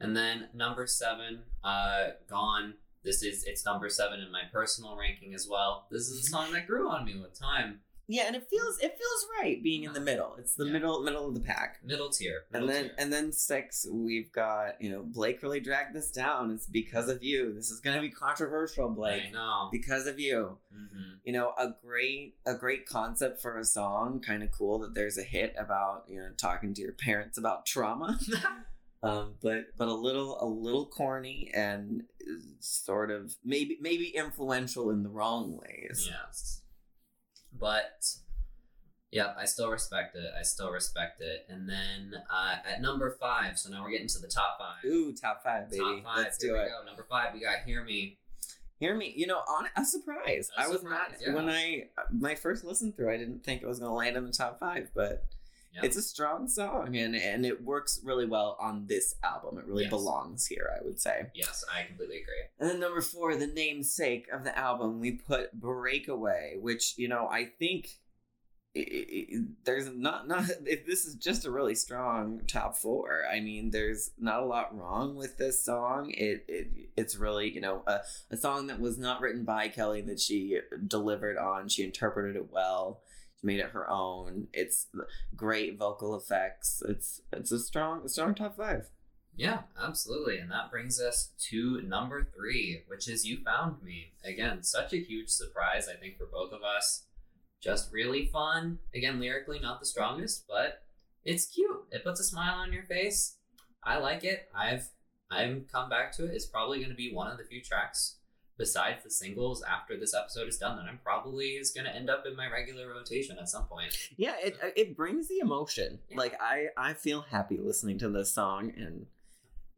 And then number seven, uh, Gone. This is it's number seven in my personal ranking as well. This is a song that grew on me with time. Yeah, and it feels it feels right being in the middle. It's the yeah. middle middle of the pack. Middle tier. Middle and then tier. and then six, we've got, you know, Blake really dragged this down. It's because of you. This is gonna be controversial, Blake. I know. Because of you. Mm-hmm. You know, a great a great concept for a song. Kind of cool that there's a hit about, you know, talking to your parents about trauma. um, but but a little a little corny and sort of maybe maybe influential in the wrong ways. Yes. But yeah, I still respect it. I still respect it. And then uh, at number five, so now we're getting to the top five. Ooh, top five, baby. Top five. Let's Here do it. Go. Number five, we got "Hear Me." Hear me, you know, on a surprise. A I was not yeah. when I my first listen through. I didn't think it was going to land in the top five, but yep. it's a strong song, and and it works really well on this album. It really yes. belongs here, I would say. Yes, I completely agree. And then number four, the namesake of the album, we put "Breakaway," which you know I think it, it, there's not not if this is just a really strong top four i mean there's not a lot wrong with this song it, it it's really you know a, a song that was not written by kelly that she delivered on she interpreted it well made it her own it's great vocal effects it's it's a strong strong top five yeah, absolutely. And that brings us to number three, which is You Found Me. Again, such a huge surprise, I think, for both of us just really fun. Again, lyrically not the strongest, but it's cute. It puts a smile on your face. I like it. I've I've come back to it. It's probably going to be one of the few tracks besides the singles after this episode is done that I'm probably is going to end up in my regular rotation at some point. Yeah, it uh, it brings the emotion. Yeah. Like I I feel happy listening to this song and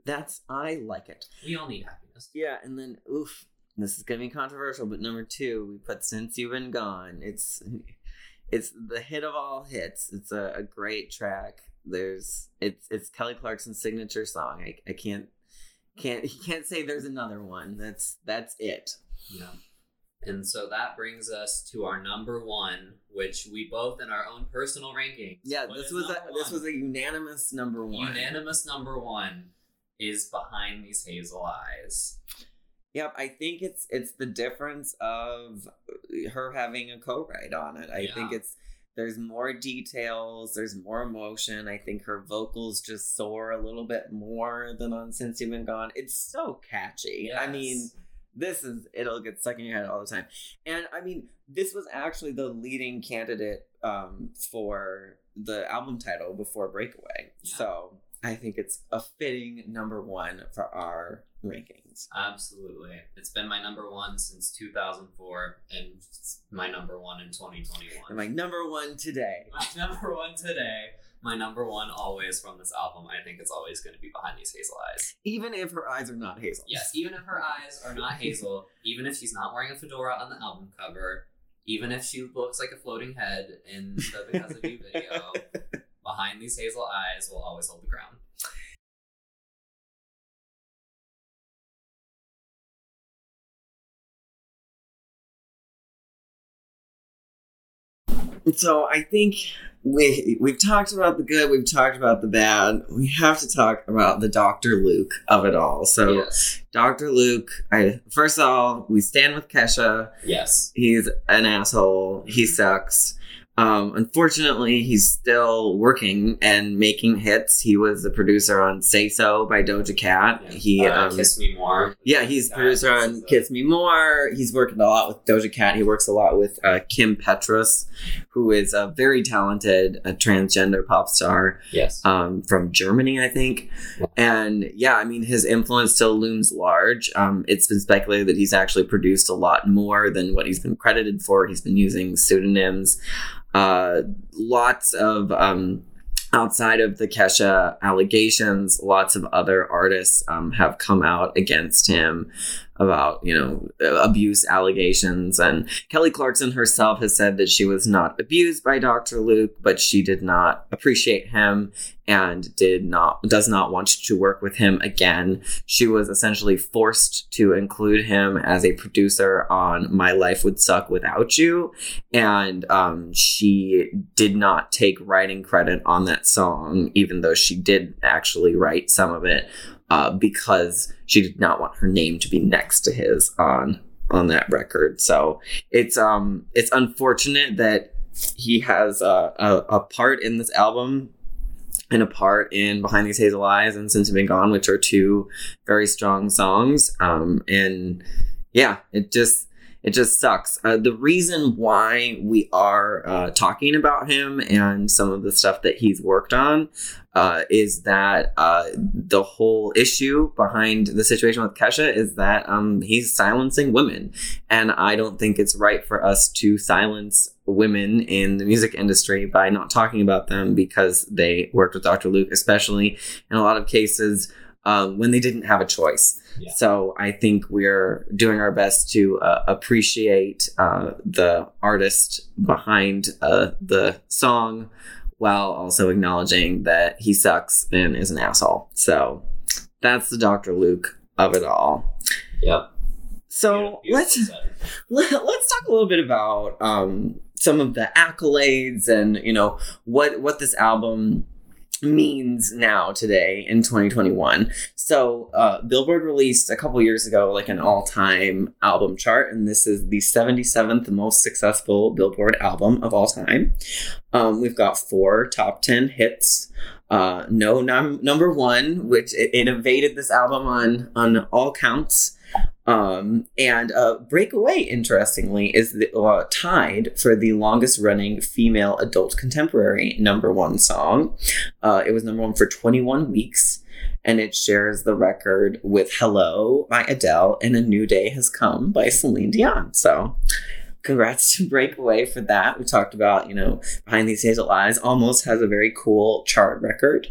that's I like it. We all need happiness. Yeah, and then oof, this is gonna be controversial, but number two, we put "Since You've Been Gone." It's it's the hit of all hits. It's a, a great track. There's it's it's Kelly Clarkson's signature song. I, I can't can't you can't say there's another one. That's that's it. Yeah. And so that brings us to our number one, which we both in our own personal rankings. Yeah, this was a one? this was a unanimous number one. Unanimous number one is behind these hazel eyes. Yep, I think it's it's the difference of her having a co-write on it. I yeah. think it's there's more details, there's more emotion. I think her vocals just soar a little bit more than on Since You've Been Gone. It's so catchy. Yes. I mean, this is it'll get stuck in your head all the time. And I mean, this was actually the leading candidate um, for the album title before Breakaway. Yeah. So I think it's a fitting number one for our rankings. Absolutely. It's been my number one since 2004 and my number one in 2021. And my number one today. My number one today. My number one always from this album. I think it's always going to be Behind These Hazel Eyes. Even if her eyes are not hazel. Yes, even if her eyes are not hazel, even if she's not wearing a fedora on the album cover, even if she looks like a floating head in the Because of You video, Behind These Hazel Eyes will always hold the ground. So I think we we've talked about the good, we've talked about the bad. We have to talk about the Doctor Luke of it all. So yes. Doctor Luke, I first of all, we stand with Kesha. Yes, he's an asshole. He mm-hmm. sucks. Um, unfortunately, he's still working and making hits. He was the producer on "Say So" by Doja Cat. Yeah. He uh, um, "Kiss Me More." Yeah, he's producer on "Kiss Me More." He's working a lot with Doja Cat. He works a lot with uh, Kim Petras, who is a very talented a transgender pop star. Yes, um, from Germany, I think. And yeah, I mean, his influence still looms large. Um, it's been speculated that he's actually produced a lot more than what he's been credited for. He's been using pseudonyms. Uh, lots of um, outside of the Kesha allegations, lots of other artists um, have come out against him. About you know abuse allegations. And kelly clarkson herself has said that she was not abused by dr luke but she did not appreciate him and did not does not want to work with him again. She was essentially forced to include him as a producer on my life would suck without you. And um, she did not take writing credit on that song even though she did actually write some of it uh, because she did not want her name to be next to his on on that record. So it's um it's unfortunate that he has a, a, a part in this album and a part in Behind These Hazel Eyes and Since You've Been Gone, which are two very strong songs. Um, and yeah, it just it just sucks. Uh, the reason why we are uh, talking about him and some of the stuff that he's worked on uh, is that uh, the whole issue behind the situation with Kesha is that um, he's silencing women. And I don't think it's right for us to silence women in the music industry by not talking about them because they worked with Dr. Luke, especially in a lot of cases um, when they didn't have a choice. Yeah. So I think we're doing our best to uh, appreciate uh, the artist behind uh, the song while also acknowledging that he sucks and is an asshole. So that's the Dr. Luke of it all. Yep. So let's let, us let us talk a little bit about um, some of the accolades and you know what what this album means now today in 2021. So, uh, Billboard released a couple years ago like an all time album chart, and this is the 77th most successful Billboard album of all time. Um, we've got four top 10 hits. Uh, no num- number one, which it, it invaded this album on on all counts. Um, and uh, Breakaway, interestingly, is the, uh, tied for the longest running female adult contemporary number one song. Uh, it was number one for 21 weeks, and it shares the record with Hello by Adele and A New Day Has Come by Celine Dion. So, congrats to Breakaway for that. We talked about, you know, Behind These Hazel Eyes almost has a very cool chart record.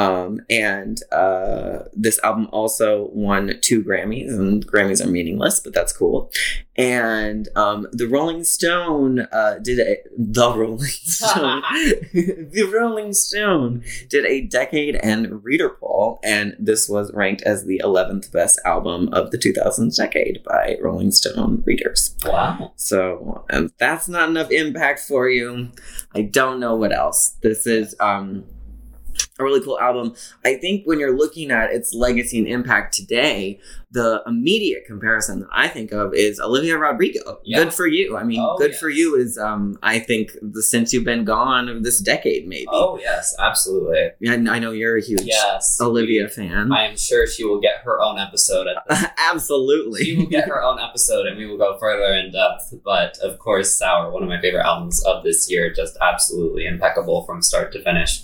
Um, and uh, this album also won two Grammys, and Grammys are meaningless, but that's cool. And um, the Rolling Stone uh, did a the Rolling Stone the Rolling Stone did a decade and reader poll, and this was ranked as the eleventh best album of the 2000s decade by Rolling Stone readers. Wow! So um, that's not enough impact for you. I don't know what else. This is. Um, a really cool album. I think when you're looking at its legacy and impact today, the immediate comparison that I think of is Olivia Rodrigo. Yeah. Good for you. I mean, oh, good yes. for you is um I think the since you've been gone of this decade maybe. Oh yes, absolutely. Yeah, I know you're a huge yes, Olivia fan. I am sure she will get her own episode. Absolutely. She will get her own episode and we will go further in depth. But of course, Sour, one of my favorite albums of this year, just absolutely impeccable from start to finish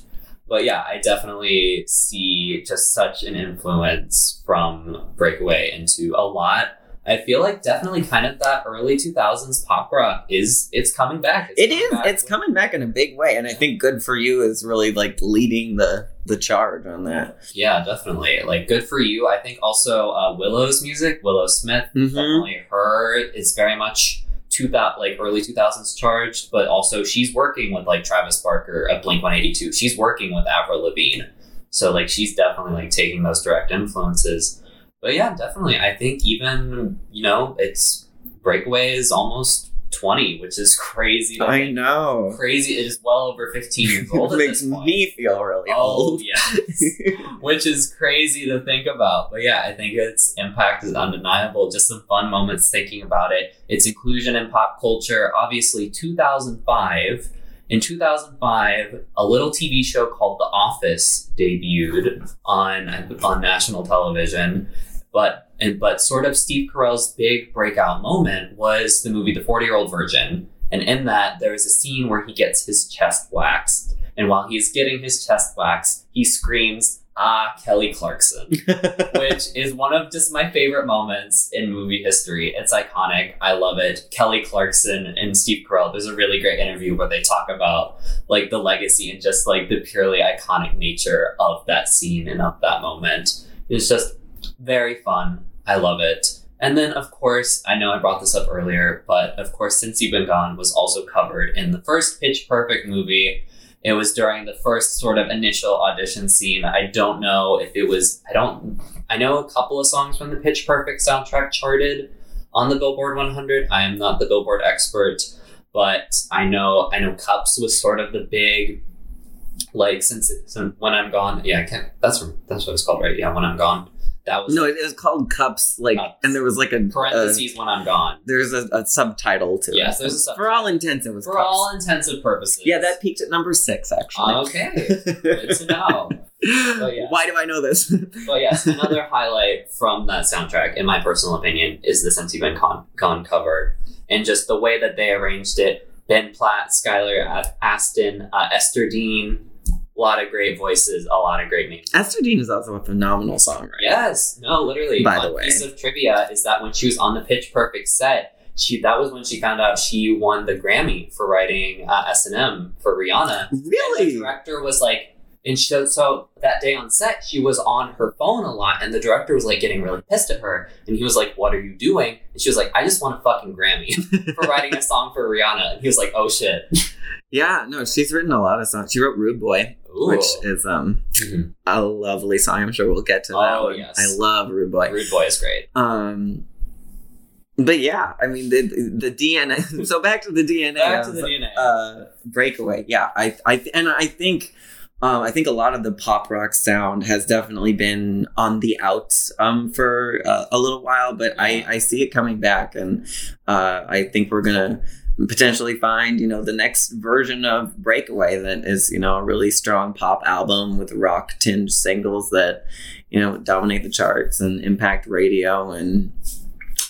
but yeah, I definitely see just such an influence from Breakaway into a lot. I feel like definitely kind of that early 2000s pop rock is it's coming back. It's it coming is. Back. It's coming back in a big way, and I think "Good for You" is really like leading the the charge on that. Yeah, definitely. Like "Good for You." I think also uh, Willow's music, Willow Smith, mm-hmm. definitely her is very much two that like early 2000s charged, but also she's working with like Travis Barker at Blink 182. She's working with Avril Lavigne. So like she's definitely like taking those direct influences. But yeah, definitely. I think even, you know, it's Breakaway is almost 20, which is crazy. I think. know. Crazy. It is well over 15 years old. it makes me feel really oh, old. yes. which is crazy to think about. But yeah, I think its impact is undeniable. Just some fun moments thinking about it. Its inclusion in pop culture. Obviously, 2005. In 2005, a little TV show called The Office debuted on on national television, but and but sort of Steve Carell's big breakout moment was the movie The 40 Year Old Virgin. And in that, there is a scene where he gets his chest waxed. And while he's getting his chest waxed, he screams, Ah, Kelly Clarkson, which is one of just my favorite moments in movie history. It's iconic. I love it. Kelly Clarkson and Steve Carell, there's a really great interview where they talk about like the legacy and just like the purely iconic nature of that scene and of that moment. It's just very fun. I love it. And then, of course, I know I brought this up earlier, but of course, Since You've Been Gone was also covered in the first Pitch Perfect movie. It was during the first sort of initial audition scene. I don't know if it was, I don't, I know a couple of songs from the Pitch Perfect soundtrack charted on the Billboard 100. I am not the Billboard expert, but I know, I know Cups was sort of the big, like, since, since when I'm gone. Yeah, I can't, that's, that's what it's called, right? Yeah, when I'm gone that was no, it was called Cups. Like, Cups. and there was like a parentheses when I'm gone. There's a, a subtitle to yes, it. Yes, there's a subtitle. For all intents, it was for Cups. all intensive purposes. Yeah, that peaked at number six actually. Okay, good to know. Yes. Why do I know this? but yes, another highlight from that soundtrack, in my personal opinion, is the You've Been Con, Gone cover, and just the way that they arranged it. Ben Platt, Skylar Astin, uh, Ester Dean, a lot of great voices, a lot of great names. Ester Dean is also a phenomenal songwriter. Yes, no, literally. By One the way, piece of trivia is that when she was on the Pitch Perfect set, she that was when she found out she won the Grammy for writing uh, S and M for Rihanna. Really, and the director was like. And so, so that day on set, she was on her phone a lot, and the director was like getting really pissed at her. And he was like, "What are you doing?" And she was like, "I just want a fucking Grammy for writing a song for Rihanna." And he was like, "Oh shit." Yeah, no, she's written a lot of songs. She wrote "Rude Boy," Ooh. which is um mm-hmm. a lovely song. I'm sure we'll get to that. Oh yes, I love "Rude Boy." "Rude Boy" is great. Um, but yeah, I mean the the DNA. so back to the DNA. Back to the DNA. Uh, breakaway. Yeah, I I and I think. Um, I think a lot of the pop rock sound has definitely been on the outs um, for uh, a little while, but. I, I see it coming back, and uh, I think we're gonna potentially find you know the next version of breakaway that is you know a really strong pop album with rock tinged singles that you know dominate the charts and impact radio and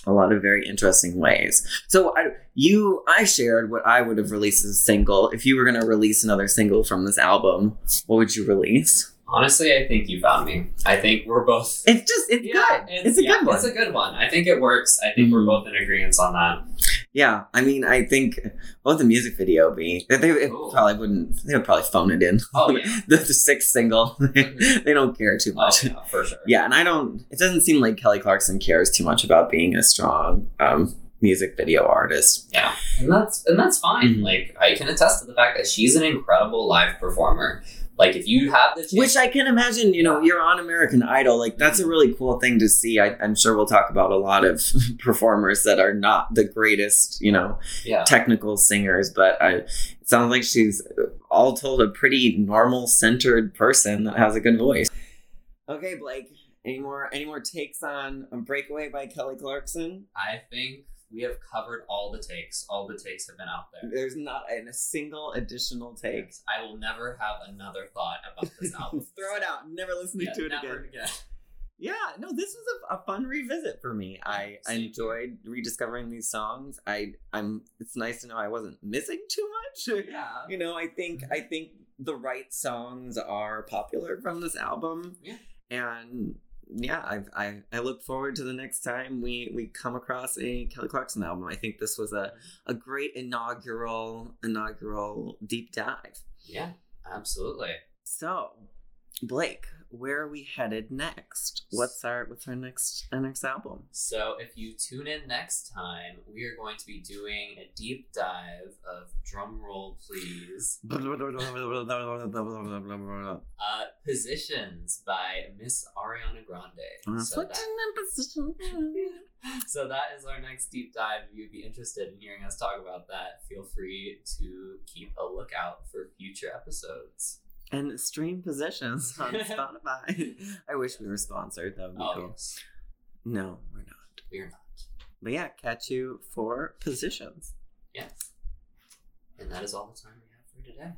a lot of very interesting ways so I, you i shared what i would have released as a single if you were going to release another single from this album what would you release Honestly, I think you found me. I think we're both. It's just it's yeah, good. It's, it's a yeah, good one. It's a good one. I think it works. I think mm-hmm. we're both in agreement on that. Yeah, I mean, I think what would the music video be? They, they probably wouldn't. They would probably phone it in. Oh yeah, the, the sixth single. Mm-hmm. they don't care too much. Oh, yeah, for sure. Yeah, and I don't. It doesn't seem like Kelly Clarkson cares too much about being a strong um, music video artist. Yeah, and that's and that's fine. Mm-hmm. Like I can attest to the fact that she's an incredible live performer. Like if you have the chance, which I can imagine, you know, you're on American Idol. Like that's a mm-hmm. really cool thing to see. I, am sure we'll talk about a lot of performers that are not the greatest, you know, yeah. technical singers, but I, it sounds like she's uh, all told a pretty normal, centered person that has a good voice. Okay, Blake. Any more any more takes on a Breakaway by Kelly Clarkson? I think we have covered all the takes. All the takes have been out there. There's not a single additional take. Yes, I will never have another thought about this album. Throw it out. Never listening yeah, to it again. again. Yeah, no, this was a, a fun revisit for me. I, I enjoyed rediscovering these songs. I I'm it's nice to know I wasn't missing too much. Yeah. You know, I think I think the right songs are popular from this album. Yeah. And yeah, I, I I look forward to the next time we we come across a Kelly Clarkson album. I think this was a a great inaugural inaugural deep dive. Yeah, absolutely. So, Blake, where are we headed next? What's our what's our next our next album? So if you tune in next time, we are going to be doing a deep dive of drum roll please. uh, Positions by Miss Ariana Grande. So that, so that is our next deep dive. If you'd be interested in hearing us talk about that, feel free to keep a lookout for future episodes and stream positions on Spotify. I wish we were sponsored. That would be oh, cool. Yes. No, we're not. We're not. But yeah, catch you for positions. Yes. And that is all the time we have for today.